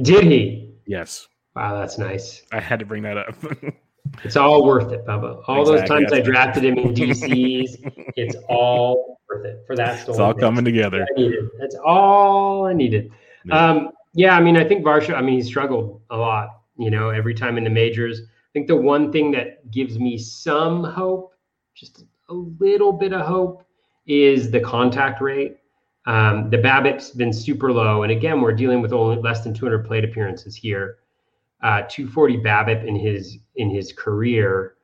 Did he? Yes. Wow, that's nice. I had to bring that up. it's all worth it, Bubba. All exactly. those times I drafted him in DCs, it's all worth it for that. Story. It's all coming together. That's all I needed. Yeah. Um, yeah, I mean, I think Varsho. I mean, he struggled a lot. You know, every time in the majors. I think the one thing that gives me some hope, just a little bit of hope, is the contact rate. Um, the BABIP's been super low, and again, we're dealing with only less than 200 plate appearances here. Uh, 240 BABIP in his in his career.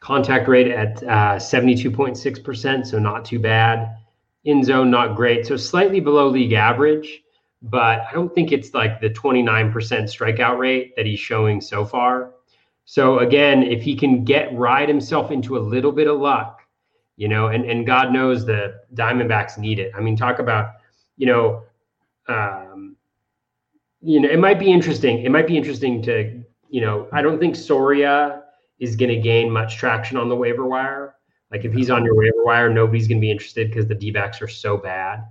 Contact rate at uh, 72.6%, so not too bad. In zone, not great. So slightly below league average, but I don't think it's like the 29% strikeout rate that he's showing so far. So again, if he can get ride himself into a little bit of luck, you know, and, and God knows the Diamondbacks need it. I mean, talk about, you know, um, you know, it might be interesting. It might be interesting to, you know, I don't think Soria is going to gain much traction on the waiver wire. Like if he's on your waiver wire, nobody's going to be interested because the D backs are so bad.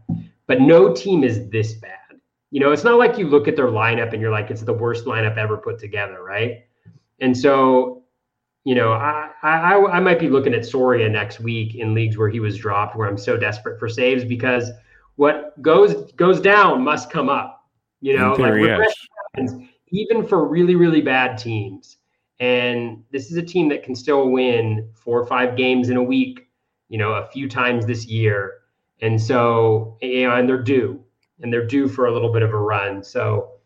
But no team is this bad. You know, it's not like you look at their lineup and you're like, it's the worst lineup ever put together, right? And so, you know, I I, I might be looking at Soria next week in leagues where he was dropped, where I'm so desperate for saves because what goes goes down must come up. You know, like happens, even for really really bad teams and this is a team that can still win four or five games in a week, you know, a few times this year. And so, you know, and they're due, and they're due for a little bit of a run. So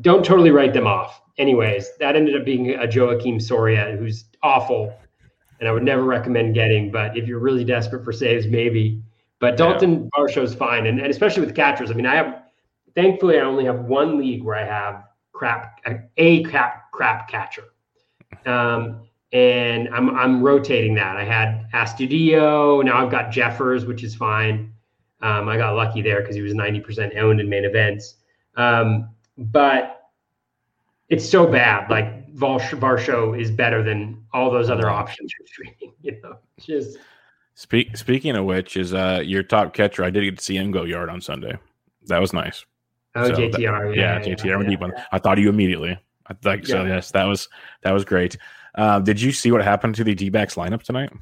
don't totally write them off. Anyways, that ended up being a Joakim Soria who's awful, and I would never recommend getting. But if you're really desperate for saves, maybe. But Dalton yeah. Varsho's fine, and, and especially with catchers. I mean, I have, thankfully, I only have one league where I have crap a crap crap catcher. Um, and I'm I'm rotating that. I had Astudillo, now I've got Jeffers, which is fine. Um, I got lucky there because he was 90% owned in main events. Um, but it's so bad. Like Varsho is better than all those other options you're streaming. You know, just. Speak, speaking of which, is uh, your top catcher? I did get to see him go yard on Sunday. That was nice. Oh, so JTR. That, yeah, yeah, JTR. Yeah, deep one. I thought of you immediately. I think yeah. so. Yes, that was that was great. Uh, did you see what happened to the D backs lineup tonight?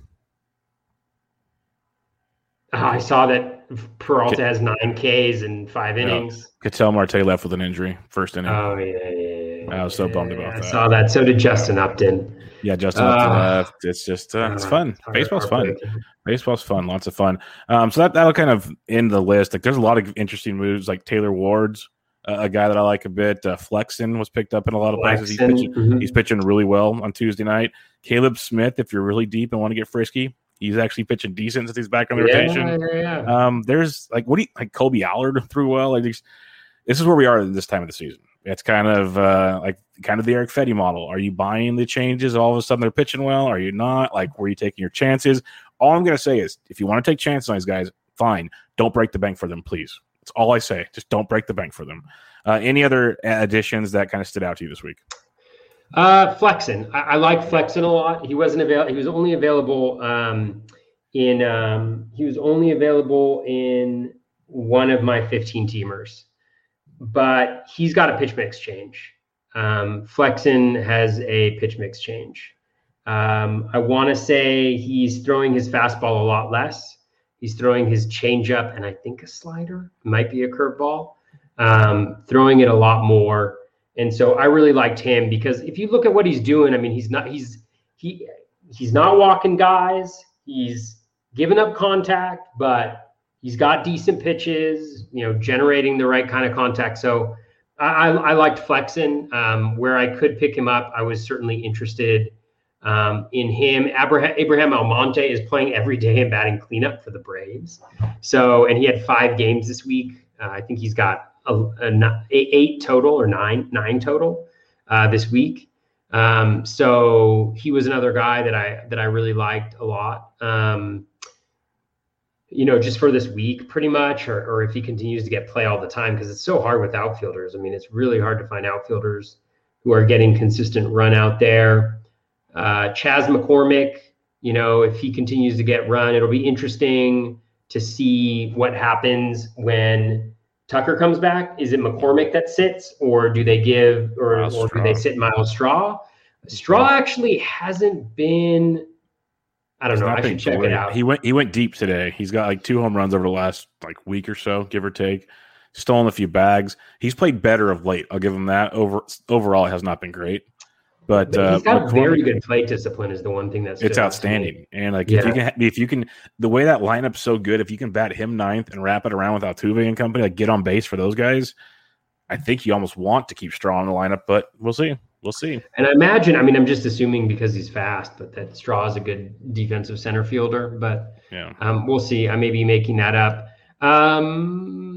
Uh, I saw that Peralta has nine Ks and five innings. Ketel Marte left with an injury first inning. Oh yeah, yeah, yeah. I was so bummed about I that. I saw that. So did Justin Upton. Yeah, Justin Uh, Upton left. It's just uh, it's fun. Baseball's fun. Baseball's fun. Lots of fun. Um, so that that'll kind of end the list. Like, there's a lot of interesting moves. Like Taylor Ward's uh, a guy that I like a bit. Uh, Flexen was picked up in a lot of places. He's pitching, mhm. he's pitching really well on Tuesday night. Caleb Smith, if you're really deep and want to get frisky, he's actually pitching decent since he's back on the yeah, rotation. yeah, yeah. Um, there's like what do you like? Kolby Allard threw well. Like these, this is where we are at this time of the season. It's kind of uh, like kind of the Erick Fedde model. Are you buying the changes? All of a sudden they're pitching well. Are you not? Like, were you taking your chances? All I'm gonna say is, if you want to take chances on these guys, fine. Don't break the bank for them, please. That's all I say. Just don't break the bank for them. Uh, any other additions that kind of stood out to you this week? Uh, Flexen. I, I like Flexen a lot. He wasn't available. He was only available um, in. Um, he was only available in one of my 15 teamers, but he's got a pitch mix change. Um, Flexen has a pitch mix change. Um, I want to say he's throwing his fastball a lot less. He's throwing his changeup and I think a slider might be a curveball. Um, throwing it a lot more. And so I really liked him because if you look at what he's doing, I mean, he's not he's he he's not walking guys. He's giving up contact, but he's got decent pitches. You know, generating the right kind of contact. So I, I, liked Flexen. Um, where I could pick him up, I was certainly interested um, in him. Abraham, Abraham Almonte is playing every day and batting cleanup for the Braves. So, and he had five games this week. Uh, I think he's got a, a, eight total or nine nine total uh, this week. Um, so he was another guy that I that I really liked a lot. Um, you know, just for this week, pretty much, or, or if he continues to get play all the time, because it's so hard with outfielders. I mean, it's really hard to find outfielders who are getting consistent run out there. Uh, Chas McCormick, you know, if he continues to get run, it'll be interesting to see what happens when Tucker comes back. Is it McCormick that sits, or do they give, or, Myles or do they sit Myles Straw? Straw actually hasn't been. I don't He's know. I should check it out. He went he went deep today. He's got like two home runs over the last like week or so, give or take. Stolen a few bags. He's played better of late. I'll give him that. Over overall, it has not been great, but, But uh, he's got very good plate discipline. Is the one thing that's It's outstanding, and like if you can, if you can, the way that lineup's so good. If you can bat him ninth and wrap it around with Altuve and company, like get on base for those guys, I think you almost want to keep Straw in the lineup. But we'll see. We'll see. And I imagine, I mean, I'm just assuming because he's fast, but that Straw is a good defensive center fielder. But Yeah. um, we'll see. I may be making that up. Um,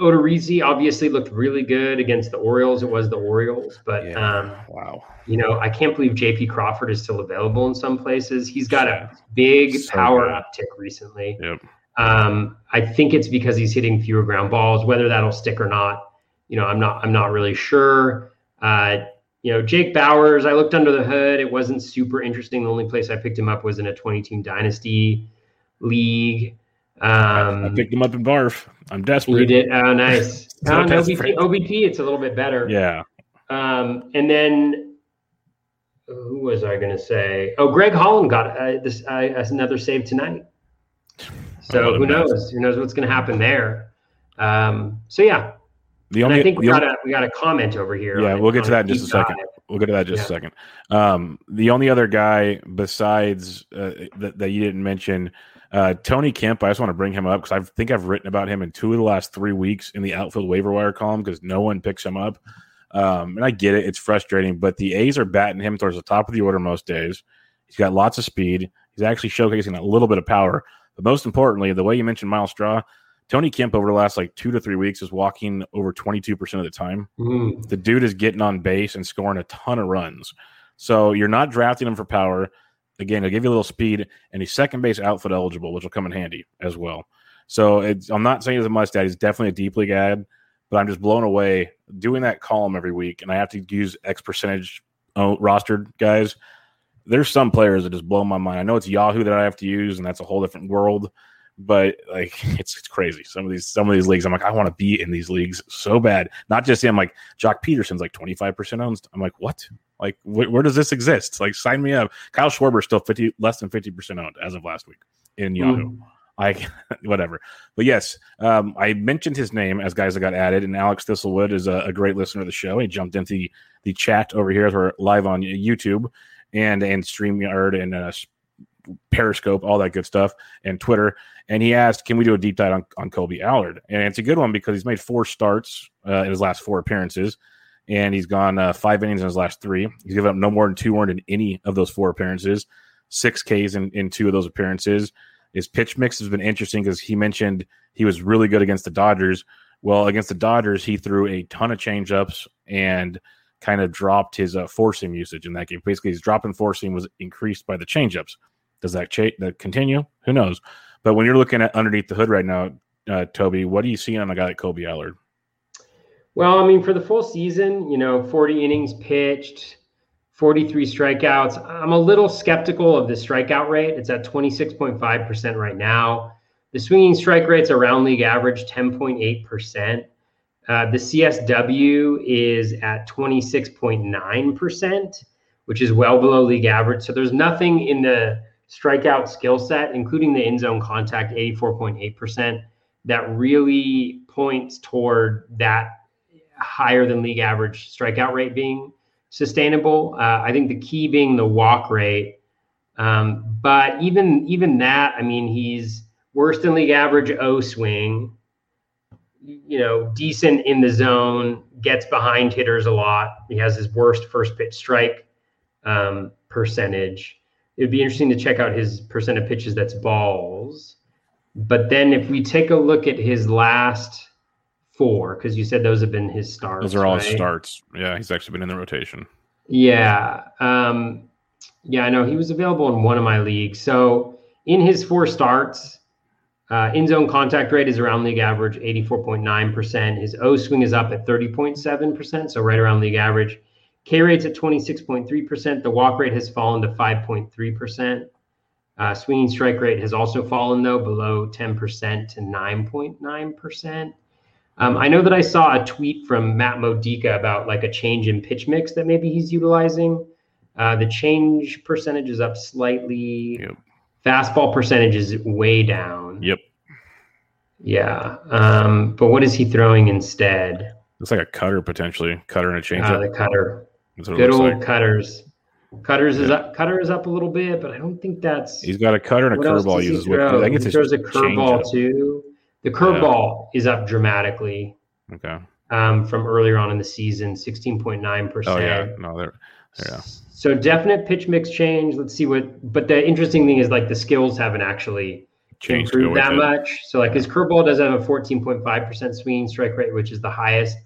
Odorizzi obviously looked really good against the Orioles. It was the Orioles, but um, wow. you know, I can't believe JP Crawford is still available in some places. He's got a big So power good. uptick recently. Yep. Um, I think it's because he's hitting fewer ground balls. Whether that'll stick or not, you know, I'm not. I'm not really sure. Uh, you know, Jake Bauers. I looked under the hood. It wasn't super interesting. The only place I picked him up was in a 20-team dynasty league. Um, I picked him up in Barf. I'm desperate. you did. Oh, nice. So oh, desperate. OBP, OBP, it's a little bit better. Yeah. Um, and then who was I going to say? Oh, Greg Holland got uh, this uh, another save tonight. So who mess. knows? Who knows what's going to happen there? Um, so yeah, The and only, I think we got only- a we got a comment over here. Yeah, we'll get to that in just a second. dive. We'll get to that in just Yeah. a second. Um, the only other guy besides uh, that, that you didn't mention, uh, Tony Kemp. I just want to bring him up because I think I've written about him in two of the last three weeks in the outfield waiver wire column because no one picks him up. Um, and I get it; it's frustrating, but the A's are batting him towards the top of the order most days. He's got lots of speed. He's actually showcasing a little bit of power. But most importantly, the way you mentioned Myles Straw, Tony Kemp over the last like two to three weeks is walking over twenty two percent of the time Mm, the dude is getting on base and scoring a ton of runs. So you're not drafting him for power. Again, he'll give you a little speed, and he's second base outfield eligible, which will come in handy as well. So I'm not saying he's a must add. He's definitely a deep league ad, but I'm just blown away doing that column every week, and I have to use X percentage uh, rostered guys. There's some players that just blow my mind. I know it's Yahoo that I have to use, and that's a whole different world. But like it's it's crazy. Some of these some of these leagues, I'm like, I want to be in these leagues so bad. Not just him, like Joc Pederson's like 25% owned. I'm like, what? Like, wh- where does this exist? Like, sign me up. Kyle Schwarber's still 50 less than 50% owned as of last week in Yahoo. I whatever. But yes, um, I mentioned his name as guys that got added, and Alex Thistlewood is a, a great listener of the show. He jumped into the, the chat over here as we're live on YouTube and and StreamYard and uh, Periscope, all that good stuff, and Twitter. And he asked, "Can we do a deep dive on, on Kolby Allard?" And it's a good one because he's made four starts uh, in his last four appearances, and he's gone uh, five innings in his last three. He's given up no more than two earned in any of those four appearances, six Ks in, in two of those appearances. His pitch mix has been interesting because he mentioned he was really good against the Dodgers. Well, against the Dodgers, he threw a ton of changeups and kind of dropped his uh, seam usage in that game. Basically, his drop in four seam was increased by the changeups. Does that, cha- that continue? Who knows? But when you're looking at underneath the hood right now, uh, Toby, what do you see on a guy like Kolby Allard? Well, I mean, for the full season, you know, 40 innings pitched, 43 strikeouts. I'm a little skeptical of the strikeout rate. It's at 26.5% right now. The swinging strike rate's around league average, 10.8%. Uh, the CSW is at 26.9%, which is well below league average. So there's nothing in the strikeout skill set, including the in zone contact, 84.8%, that really points toward that higher than league average strikeout rate being sustainable. Uh, I think the key being the walk rate. Um, but even even that, I mean, he's worse than league average O swing. You know, decent in the zone, gets behind hitters a lot. He has his worst first pitch strike um, percentage it'd be interesting to check out his percent of pitches that's balls. But then if we take a look at his last four, because you said those have been his starts. Those are all right? starts. Yeah, he's actually been in the rotation. Yeah. Um, yeah, I know he was available in one of my leagues. So in his four starts, uh, in zone contact rate is around league average, 84.9%. His O swing is up at 30.7%, so right around league average. K rate's at 26.3%. The walk rate has fallen to 5.3%. Uh, swinging strike rate has also fallen, though, below 10% to 9.9%. Um, I know that I saw a tweet from Matt Modica about like a change in pitch mix that maybe he's utilizing. Uh, the change percentage is up slightly. Yep. Fastball percentage is way down. Yep. Yeah. Um, but what is he throwing instead? Looks like a cutter potentially, cutter and a changeup. Uh, the cutter. Good old like. cutters. Cutters yeah. is up. Cutter is up a little bit, but I don't think that's. He's got a cutter and a curveball. Uses with, I think it's he throws a curveball too. The curveball yeah. is up dramatically. Okay. Um, from earlier on in the season, sixteen point nine percent. Oh yeah, no, there, yeah. So definite pitch mix change. Let's see what. But the interesting thing is like the skills haven't actually Changed improved that much. So like his curveball does have a fourteen point five percent swinging strike rate, which is the highest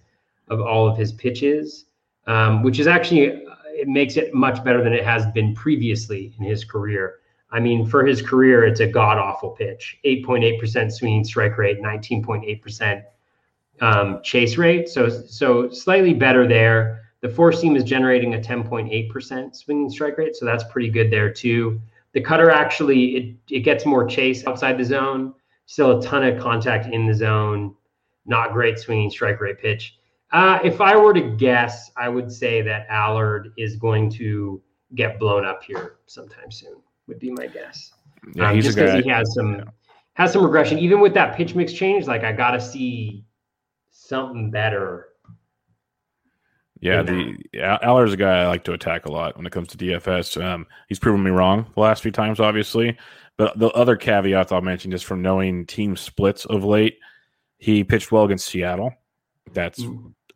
of all of his pitches um, which is actually it makes it much better than it has been previously in his career. I mean, for his career, it's a god awful pitch 8.8% swinging strike rate, 19.8% um, chase rate. So, so slightly better there. The four seam is generating a 10.8% swinging strike rate. So that's pretty good there too. The cutter actually, it, it gets more chase outside the zone, still a ton of contact in the zone, not great swinging strike rate pitch. Uh, if I were to guess, I would say that Allard is going to get blown up here sometime soon. Would be my guess. Yeah, um, just because he has some yeah. has some regression. Even with that pitch mix change, like I got to see something better. Yeah, the Allard's a guy I like to attack a lot when it comes to DFS. Um, he's proven me wrong the last few times, obviously. But the other caveat I'll mention is from knowing team splits of late, he pitched well against Seattle. That's.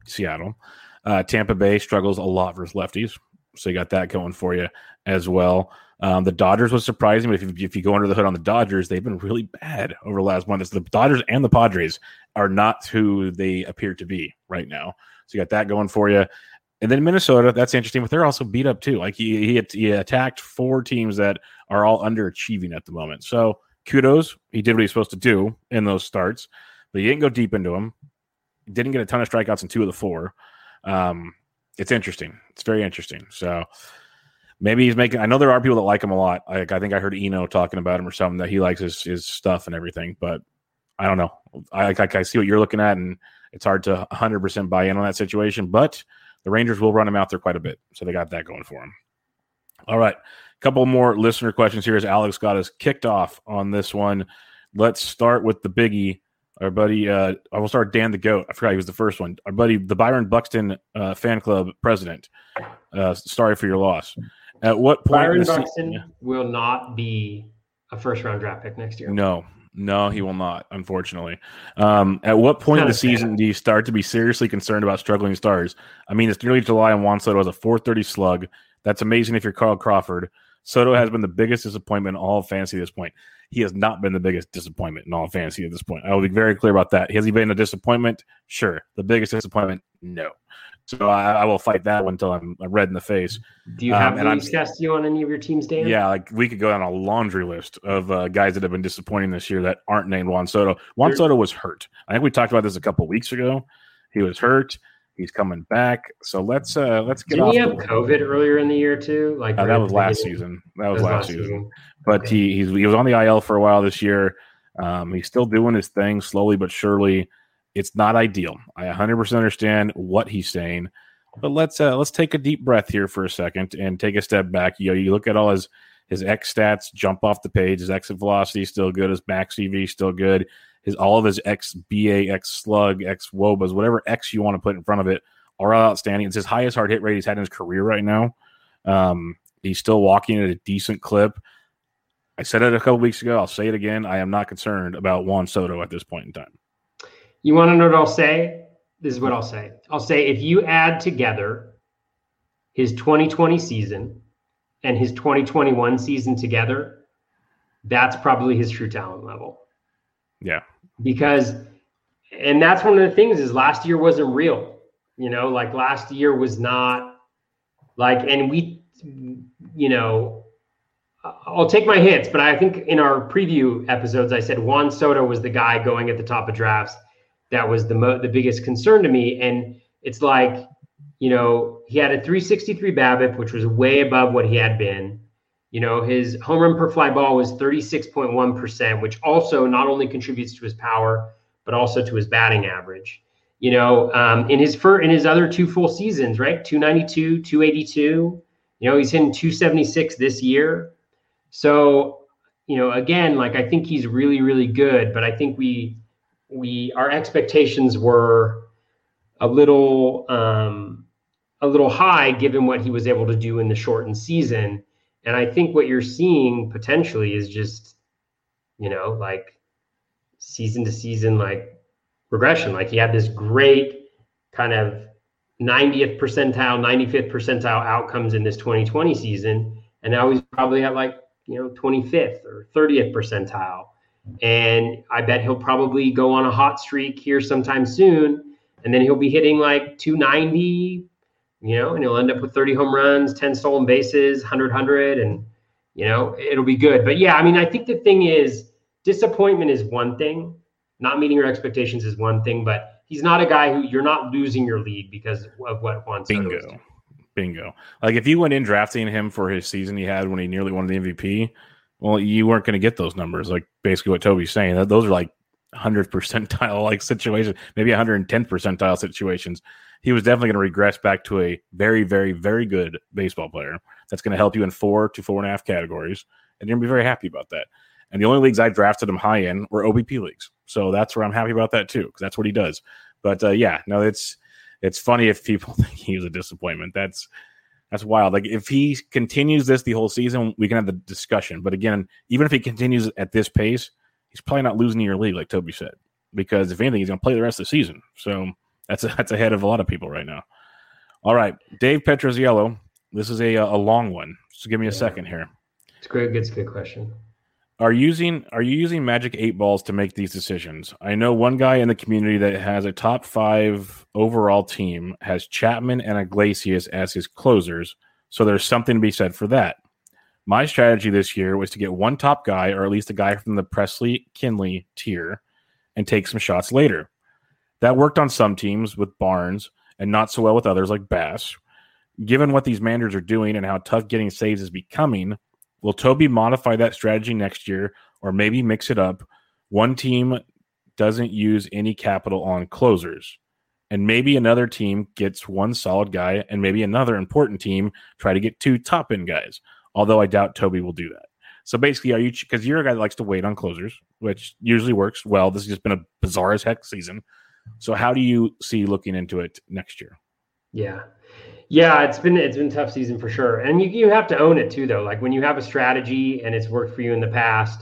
Seattle. Uh, Tampa Bay struggles a lot versus lefties, so you got that going for you as well. Um, the Dodgers was surprising, but if you, if you go under the hood on the Dodgers, they've been really bad over the last month. It's the Dodgers and the Padres are not who they appear to be right now. So you got that going for you. And then Minnesota, that's interesting, but they're also beat up too. Like he, he, he attacked four teams that are all underachieving at the moment. So kudos, he did what he's supposed to do in those starts, but he didn't go deep into them didn't get a ton of strikeouts in two of the four. Um, it's interesting. It's very interesting. So maybe he's making. I know there are people that like him a lot. Like I think I heard Eno talking about him or something that he likes his his stuff and everything. But I don't know. I like I see what you're looking at, and it's hard to 100 percent buy in on that situation. But the Rangers will run him out there quite a bit, so they got that going for him. All right, a couple more listener questions here as Alex got us kicked off on this one. let's start with the biggie. Our buddy, uh, I will start Dan the Goat. I forgot he was the first one. Our buddy, the Byron Buxton uh, fan club president. Uh, sorry for your loss. At what point? Byron Buxton se- will not be a first round draft pick next year. No, no, he will not, unfortunately. Um, at what point in the season do you start to be seriously concerned about struggling stars? I mean, it's nearly July and Juan Soto has a 430 slug. That's amazing if you're Carl Crawford. Soto has been the biggest disappointment in all of fantasy at this point. He has not been the biggest disappointment in all fantasy at this point. I will be very clear about that. Has he been a disappointment? Sure. The biggest disappointment? No. So I, I, will fight that one until I'm red in the face. Do you have um, I'm, you on any of your teams, Dan? Yeah, like we could go down a laundry list of uh, guys that have been disappointing this year that aren't named Juan Soto. Juan Soto was hurt. I think we talked about this a couple weeks ago. He was hurt. He's coming back. So let's uh let's get. Didn't he have COVID earlier in the year too? Like uh, that was last season. That was, that was last, season. season. But okay. he he's, he was on the IL for a while this year. Um, he's still doing his thing slowly but surely. It's not ideal. I 100% understand what he's saying. But let's uh, let's take a deep breath here for a second and take a step back. You know, you look at all his his X stats jump off the page. His exit velocity is still good. His max EV still good. His all of his X BA, X slug, X wobas, whatever X you want to put in front of it, are outstanding. It's his highest hard hit rate he's had in his career right now. Um, he's still walking at a decent clip. I said it a couple weeks ago. I'll say it again. I am not concerned about Juan Soto at this point in time. You want to know what I'll say? this is what I'll say. I'll say if you add together his 2020 season and his 2021 season together, that's probably his true talent level. Yeah. Because and that's one of the things is last year wasn't real. You know, like last year was not like and we you know I'll take my hits, but I think in our preview episodes I said Juan Soto was the guy going at the top of drafts that was the mo- the biggest concern to me. And it's like, you know, he had a 363 BABIP which was way above what he had been. You know, his home run per fly ball was 36.1%, which also not only contributes to his power, but also to his batting average. You know, um, in his fir- in his other two full seasons, right? 292, 282. You know, he's hitting 276 this year. So, you know, again, like I think he's really, really good, but I think we we our expectations were a little um, a little high given what he was able to do in the shortened season. And I think what you're seeing potentially is just, you know, like season to season, like regression. Like he had this great kind of 90th percentile, 95th percentile outcomes in this 2020 season. And now he's probably at like, you know, 25th or 30th percentile. And I bet he'll probably go on a hot streak here sometime soon. And then he'll be hitting like 290, you know, and he'll end up with 30 home runs, 10 stolen bases, 100, 100, and, you know, it'll be good. But yeah, I mean, I think the thing is disappointment is one thing, not meeting your expectations is one thing, but he's not a guy who you're not losing your lead because of what Juan Soto Bingo. Bingo. Like if you went in drafting him for his season he had when he nearly won the MVP, well, you weren't going to get those numbers. Like basically what Toby's saying, that those are like 100 percentile like situations, maybe 110 percentile situations. He was definitely going to regress back to a very, very, very good baseball player. That's going to help you in four to four and a half categories, and you're going to be very happy about that. And the only leagues I drafted him high in were OBP leagues, so that's where I'm happy about that too, because that's what he does. But uh, yeah, no, it's it's funny if people think he was a disappointment. That's that's wild. Like if he continues this the whole season, we can have the discussion. But again, even if he continues at this pace, he's probably not losing your league, like Toby said, because if anything, he's going to play the rest of the season. So that's a, that's ahead of a lot of people right now. All right, Dave Petroziello. This is a uh, a long one. So give me a yeah. second here. It's great. It's a good question are using are you using magic eight balls to make these decisions i know one guy in the community that has a top five overall team has chapman and iglesias as his closers so there's something to be said for that my strategy this year was to get one top guy or at least a guy from the Pressly kinley tier and take some shots later that worked on some teams with barnes and not so well with others like bass given what these managers are doing and how tough getting saves is becoming Will Toby modify that strategy next year or maybe mix it up? One team doesn't use any capital on closers. And maybe another team gets one solid guy, and maybe another important team try to get two top end guys. Although I doubt Toby will do that. So basically, are you because you're a guy that likes to wait on closers, which usually works well. This has just been a bizarre as heck season. So how do you see looking into it next year? Yeah. Yeah, it's been it's been tough season for sure. And you, you have to own it too though. Like when you have a strategy and it's worked for you in the past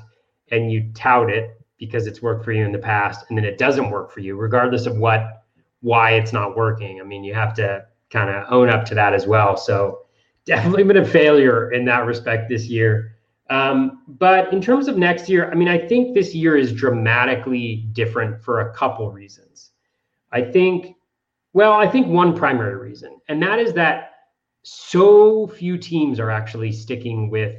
and you tout it because it's worked for you in the past and then it doesn't work for you regardless of what why it's not working. I mean, you have to kind of own up to that as well. So definitely been a failure in that respect this year. Um, but in terms of next year, I mean, I think this year is dramatically different for a couple reasons. I think, well, I think one primary reason, and that is that so few teams are actually sticking with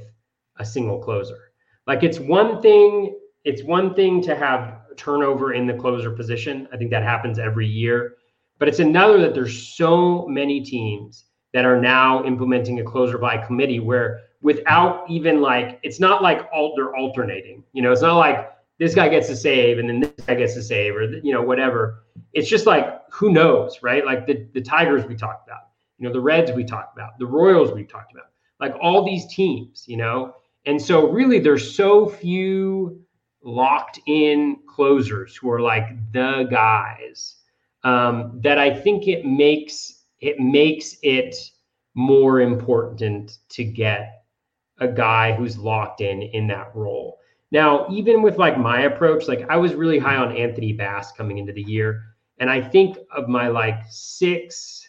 a single closer. Like it's one thing, it's one thing to have turnover in the closer position. I think that happens every year. But it's another that there's so many teams that are now implementing a closer by committee where without even like it's not like all they're alternating. You know, it's not like this guy gets to save and then this guy gets to save or you know whatever. It's just like who knows, right? Like the the Tigers we talked about, you know, the Reds we talked about, the Royals we talked about, like all these teams, you know. And so really there's so few locked in closers who are like the guys um, that I think it makes it makes it more important to get a guy who's locked in in that role. Now, even with like my approach, like I was really high on Anthony Bass coming into the year, and I think of my like six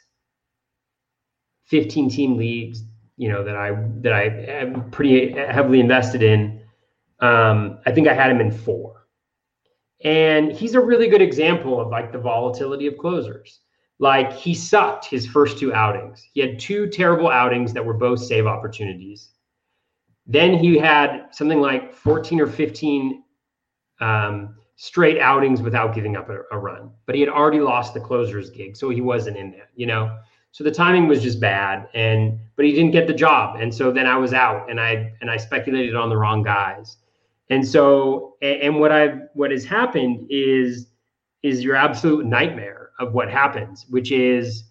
15 team leagues, you know, that I that I am pretty heavily invested in. Um, I think I had him in four. And he's a really good example of like the volatility of closers. Like he sucked his first two outings. He had two terrible outings that were both save opportunities. Then he had something like 14 or 15 um, straight outings without giving up a, a, run. But he had already lost the closer's gig, so he wasn't in there, you know. So the timing was just bad, and but he didn't get the job, and so then I was out, and I and I speculated on the wrong guys. And so, and what I've what has happened is is your absolute nightmare of what happens, which is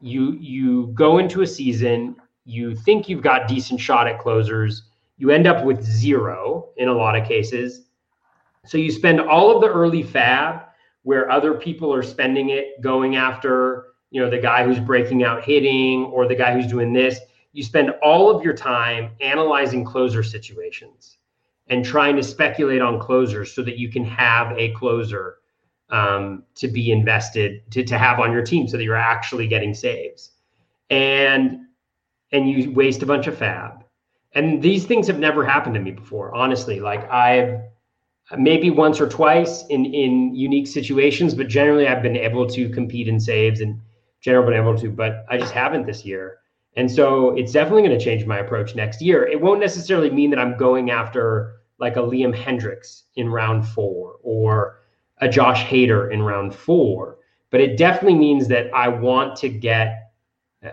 you you go into a season, you think you've got decent shot at closers, you end up with zero in a lot of cases. So you spend all of the early FAAB where other people are spending it going after, you know, the guy who's breaking out hitting or the guy who's doing this. You spend all of your time analyzing closer situations and trying to speculate on closers so that you can have a closer um, to be invested to, to have on your team so that you're actually getting saves and and you waste a bunch of FAAB and these things have never happened to me before honestly like i've maybe once or twice in in unique situations but generally i've been able to compete in saves and generally been able to but i just haven't this year and so it's definitely going to change my approach next year it won't necessarily mean that i'm going after like a Liam Hendriks in round four or a Josh Hader in round four. But it definitely means that I want to get,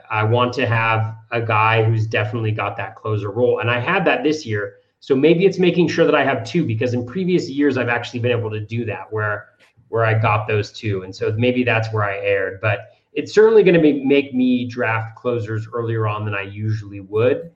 I want to have a guy who's definitely got that closer role. And I had that this year. So maybe it's making sure that I have two because in previous years I've actually been able to do that where where I got those two. And so maybe that's where I erred. But it's certainly going to be, make me draft closers earlier on than I usually would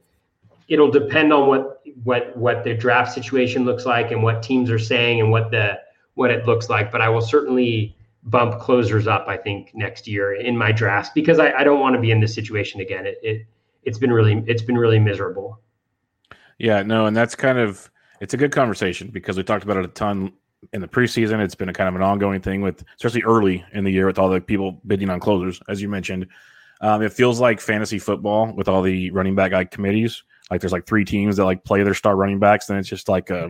it'll depend on what what what the draft situation looks like and what teams are saying and what the what it looks like. But I will certainly bump closers up. I think next year in my drafts because I, I don't want to be in this situation again. It, it it's been really it's been really miserable. Yeah, no, and that's kind of it's a good conversation because we talked about it a ton in the preseason. It's been a kind of an ongoing thing with especially early in the year with all the people bidding on closers, as you mentioned. Um, it feels like fantasy football with all the running back like committees like there's like three teams that like play their star running backs, then it's just like uh,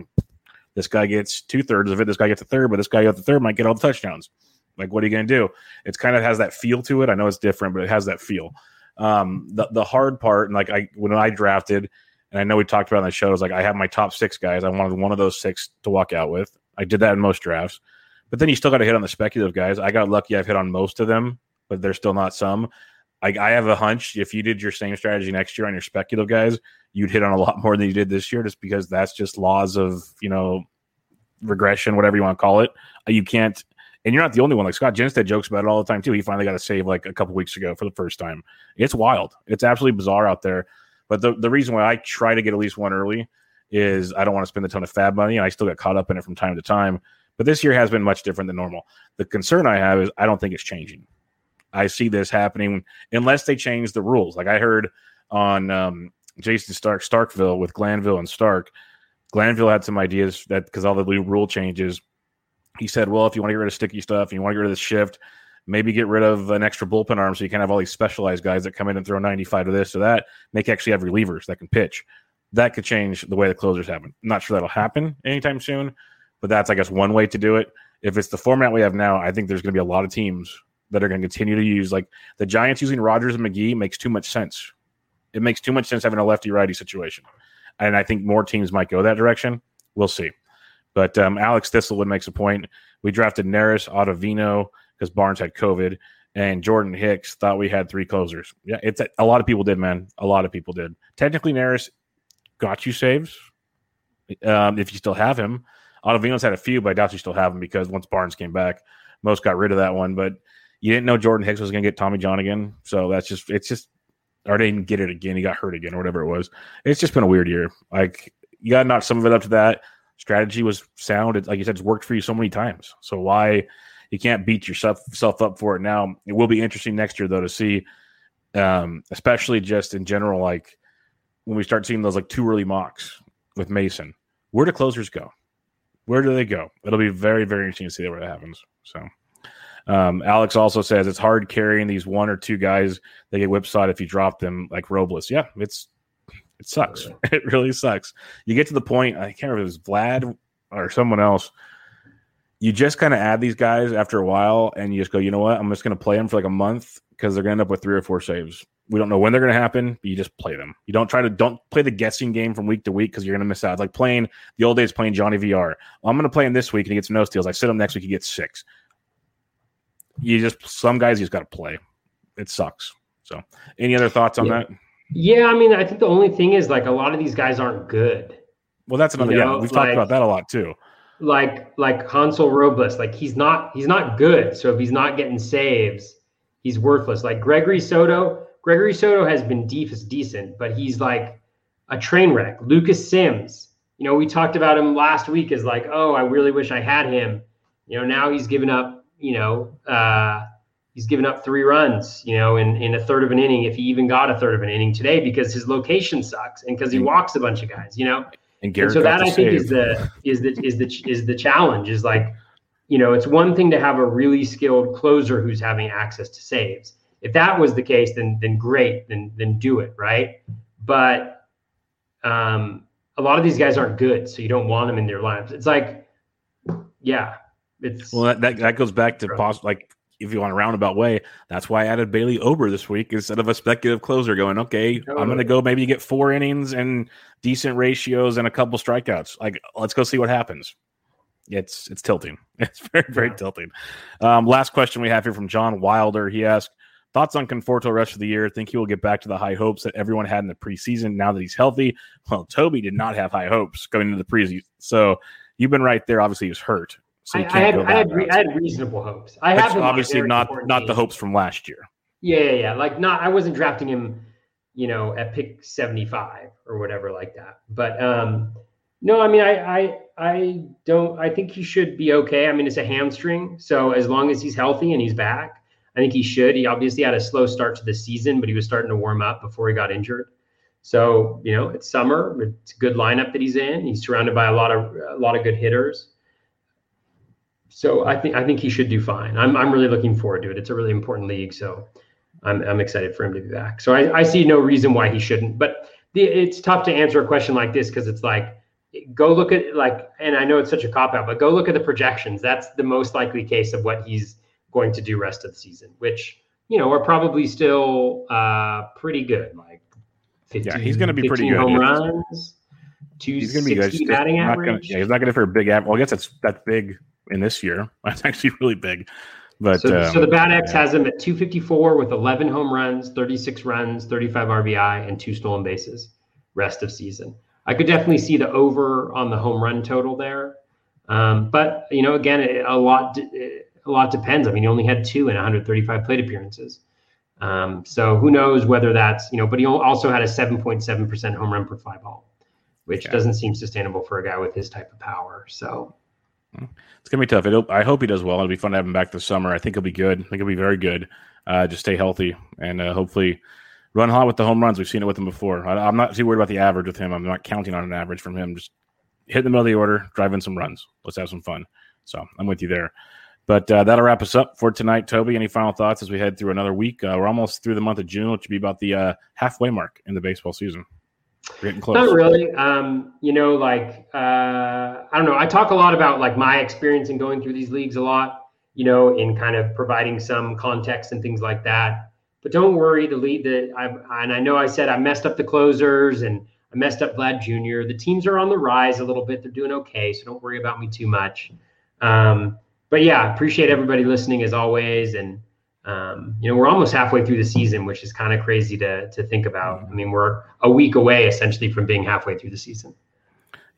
this guy gets two thirds of it, this guy gets a third, but this guy at the third might get all the touchdowns. Like, what are you going to do? It's kind of has that feel to it. I know it's different, but it has that feel. Um, the the hard part, and like I when I drafted, and I know we talked about on the show, is like I have my top six guys. I wanted one of those six to walk out with. I did that in most drafts, but then you still got to hit on the speculative guys. I got lucky; I've hit on most of them, but there's still not some. I, I have a hunch if you did your same strategy next year on your speculative guys, you'd hit on a lot more than you did this year, just because that's just laws of you know regression, whatever you want to call it. You can't, and you're not the only one. Like Scott Jenstad jokes about it all the time too. He finally got a save like a couple weeks ago for the first time. It's wild. It's absolutely bizarre out there. But the the reason why I try to get at least one early is I don't want to spend a ton of FAAB money, I still get caught up in it from time to time. But this year has been much different than normal. The concern I have is I don't think it's changing. I see this happening unless they change the rules. Like I heard on um, Jayson Stark Starkville with Glanville and Stark. Glanville had some ideas that because all the rule changes, he said, well, if you want to get rid of sticky stuff and you want to get rid of the shift, maybe get rid of an extra bullpen arm so you can have all these specialized guys that come in and throw 95 to this or that. Make actually have relievers that can pitch. That could change the way the closers happen. Not sure that'll happen anytime soon, but that's I guess one way to do it. If it's the format we have now, I think there's going to be a lot of teams that are going to continue to use like the Giants using Rogers and McGee makes too much sense. It makes too much sense having a lefty righty situation, and I think more teams might go that direction. We'll see. But um, Alex Thistlewood makes a point. We drafted Neris, Ottavino because Barnes had COVID, and Jordan Hicks thought we had three closers. Yeah, it's a, a lot of people did, man. A lot of people did. Technically, Neris got you saves um, if you still have him. Ottavino's had a few, but I doubt you still have him because once Barnes came back, most got rid of that one. But you didn't know Jordan Hicks was going to get Tommy John again, so that's just it's just or didn't get it again. He got hurt again or whatever it was. It's just been a weird year. Like you got to knock some of it up to that. Strategy was sound. It, like you said, it's worked for you so many times. So why you can't beat yourself self up for it now? It will be interesting next year though to see, um, especially just in general, like when we start seeing those like two early mocks with Mason. Where do closers go? Where do they go? It'll be very very interesting to see where that happens. So. Um, Alex also says it's hard carrying these one or two guys that get whipsawed if you drop them like Robles. Yeah, it's it sucks. It really sucks. You get to the point, I can't remember if it was Vlad or someone else. You just kind of add these guys after a while, and you just go, you know what? I'm just going to play them for like a month because they're going to end up with three or four saves. We don't know when they're going to happen, but you just play them. You don't try to don't play the guessing game from week to week because you're going to miss out. It's like playing the old days playing Johnny VR. Well, I'm going to play him this week and he gets no steals. I sit him next week, he gets six you just some guys you just got to play. It sucks. So, any other thoughts on yeah. that? Yeah, I mean, I think the only thing is like a lot of these guys aren't good. Well, that's another. You know, yeah, we've like, talked about that a lot too. Like like Hansel Robles, like he's not he's not good. So if he's not getting saves, he's worthless. Like Gregory Soto, Gregory Soto has been deep is decent, but he's like a train wreck. Lucas Sims, you know, we talked about him last week as like, oh, I really wish I had him. You know, now he's given up you know, uh, he's given up three runs, you know, in, in a third of an inning, if he even got a third of an inning today, because his location sucks and because he walks a bunch of guys, you know. And, and so that I think save. is the is the is the is the challenge is like, you know, it's one thing to have a really skilled closer who's having access to saves. If that was the case, then then great, then then do it, right? But um, a lot of these guys aren't good, so you don't want them in your lineups. It's like, yeah, it's well, that, that, that goes back to pos- like if you want a roundabout way, that's why I added Bailey Ober this week instead of a speculative closer going, okay, totally. I'm going to go maybe get four innings and decent ratios and a couple strikeouts. Like, let's go see what happens. It's it's tilting. It's very very yeah. tilting. Um, last question we have here from John Wilder. He asked thoughts on Conforto rest of the year. Think he will get back to the high hopes that everyone had in the preseason now that he's healthy. Well, Toby did not have high hopes going into the preseason, so you've been right there. Obviously, he was hurt. So I, I, had, I, had re- I had reasonable hopes. I have obviously not not the hopes from last year. Yeah, yeah, yeah. Like not I wasn't drafting him, you know, at pick 75 or whatever like that. But um no, I mean I I I don't I think he should be okay. I mean it's a hamstring, so as long as he's healthy and he's back, I think he should. He obviously had a slow start to the season, but he was starting to warm up before he got injured. So, you know, it's summer, it's a good lineup that he's in. He's surrounded by a lot of a lot of good hitters so I think I think he should do fine. I'm I'm really looking forward to it. It's a really important league, so I'm I'm excited for him to be back. So I, I see no reason why he shouldn't. But the, it's tough to answer a question like this because it's like go look at like and I know it's such a cop out, but go look at the projections. That's the most likely case of what he's going to do rest of the season, which you know are probably still uh, pretty good. Like 15, yeah, he's going to be pretty good. Home runs. He's going to be good. Batting average. Gonna, yeah, he's not going to for a big average. Well, I guess that's that's big in this year. That's actually really big. But so, um, so the Bat X yeah. has him at 254 with 11 home runs, 36 runs, 35 RBI, and two stolen bases. Rest of season, I could definitely see the over on the home run total there. Um, but you know, again, a lot a lot depends. I mean, he only had two in 135 plate appearances. Um, so who knows whether that's you know, but he also had a 7.7% home run per fly ball which yeah. doesn't seem sustainable for a guy with his type of power. So it's gonna be tough. It'll, I hope he does well. It'll be fun to have him back this summer. I think he'll be good. I think he'll be very good. Uh, just stay healthy and uh, hopefully run hot with the home runs. We've seen it with him before. I, am not too worried about the average with him. I'm not counting on an average from him. Just hit in the middle of the order, drive in some runs. Let's have some fun. So I'm with you there. But uh, that'll wrap us up for tonight. Toby, any final thoughts as we head through another week? Uh, we're almost through the month of June, which would be about the uh, halfway mark in the baseball season. Getting close. Not really. Um, you know, like uh, I don't know. I talk a lot about like my experience in going through these leagues a lot. You know, in kind of providing some context and things like that. But don't worry, the lead that I and I know I said I messed up the closers and I messed up Vlad Jr. The teams are on the rise a little bit. They're doing okay, so don't worry about me too much. Um, but yeah, appreciate everybody listening as always. And um, you know, we're almost halfway through the season, which is kind of crazy to to think about. I mean, we're a week away essentially from being halfway through the season.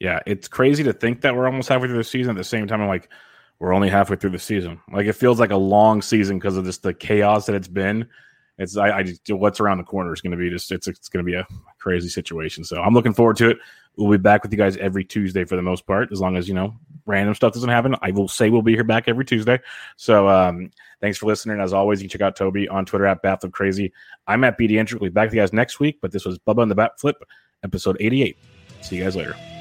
Yeah, it's crazy to think that we're almost halfway through the season. At the same time, I'm like, we're only halfway through the season. Like it feels like a long season because of just the chaos that it's been. It's I, I just what's around the corner is going to be just it's it's going to be a crazy situation. So I'm looking forward to it. We'll be back with you guys every Tuesday for the most part, as long as you know random stuff doesn't happen. I will say we'll be here back every Tuesday. So um, thanks for listening. As always, you can check out Toby on Twitter at Bath of Crazy. I'm at BD Entry. We'll be back with you guys next week, but this was Bubba and the Bat Flip, episode 88. See you guys later.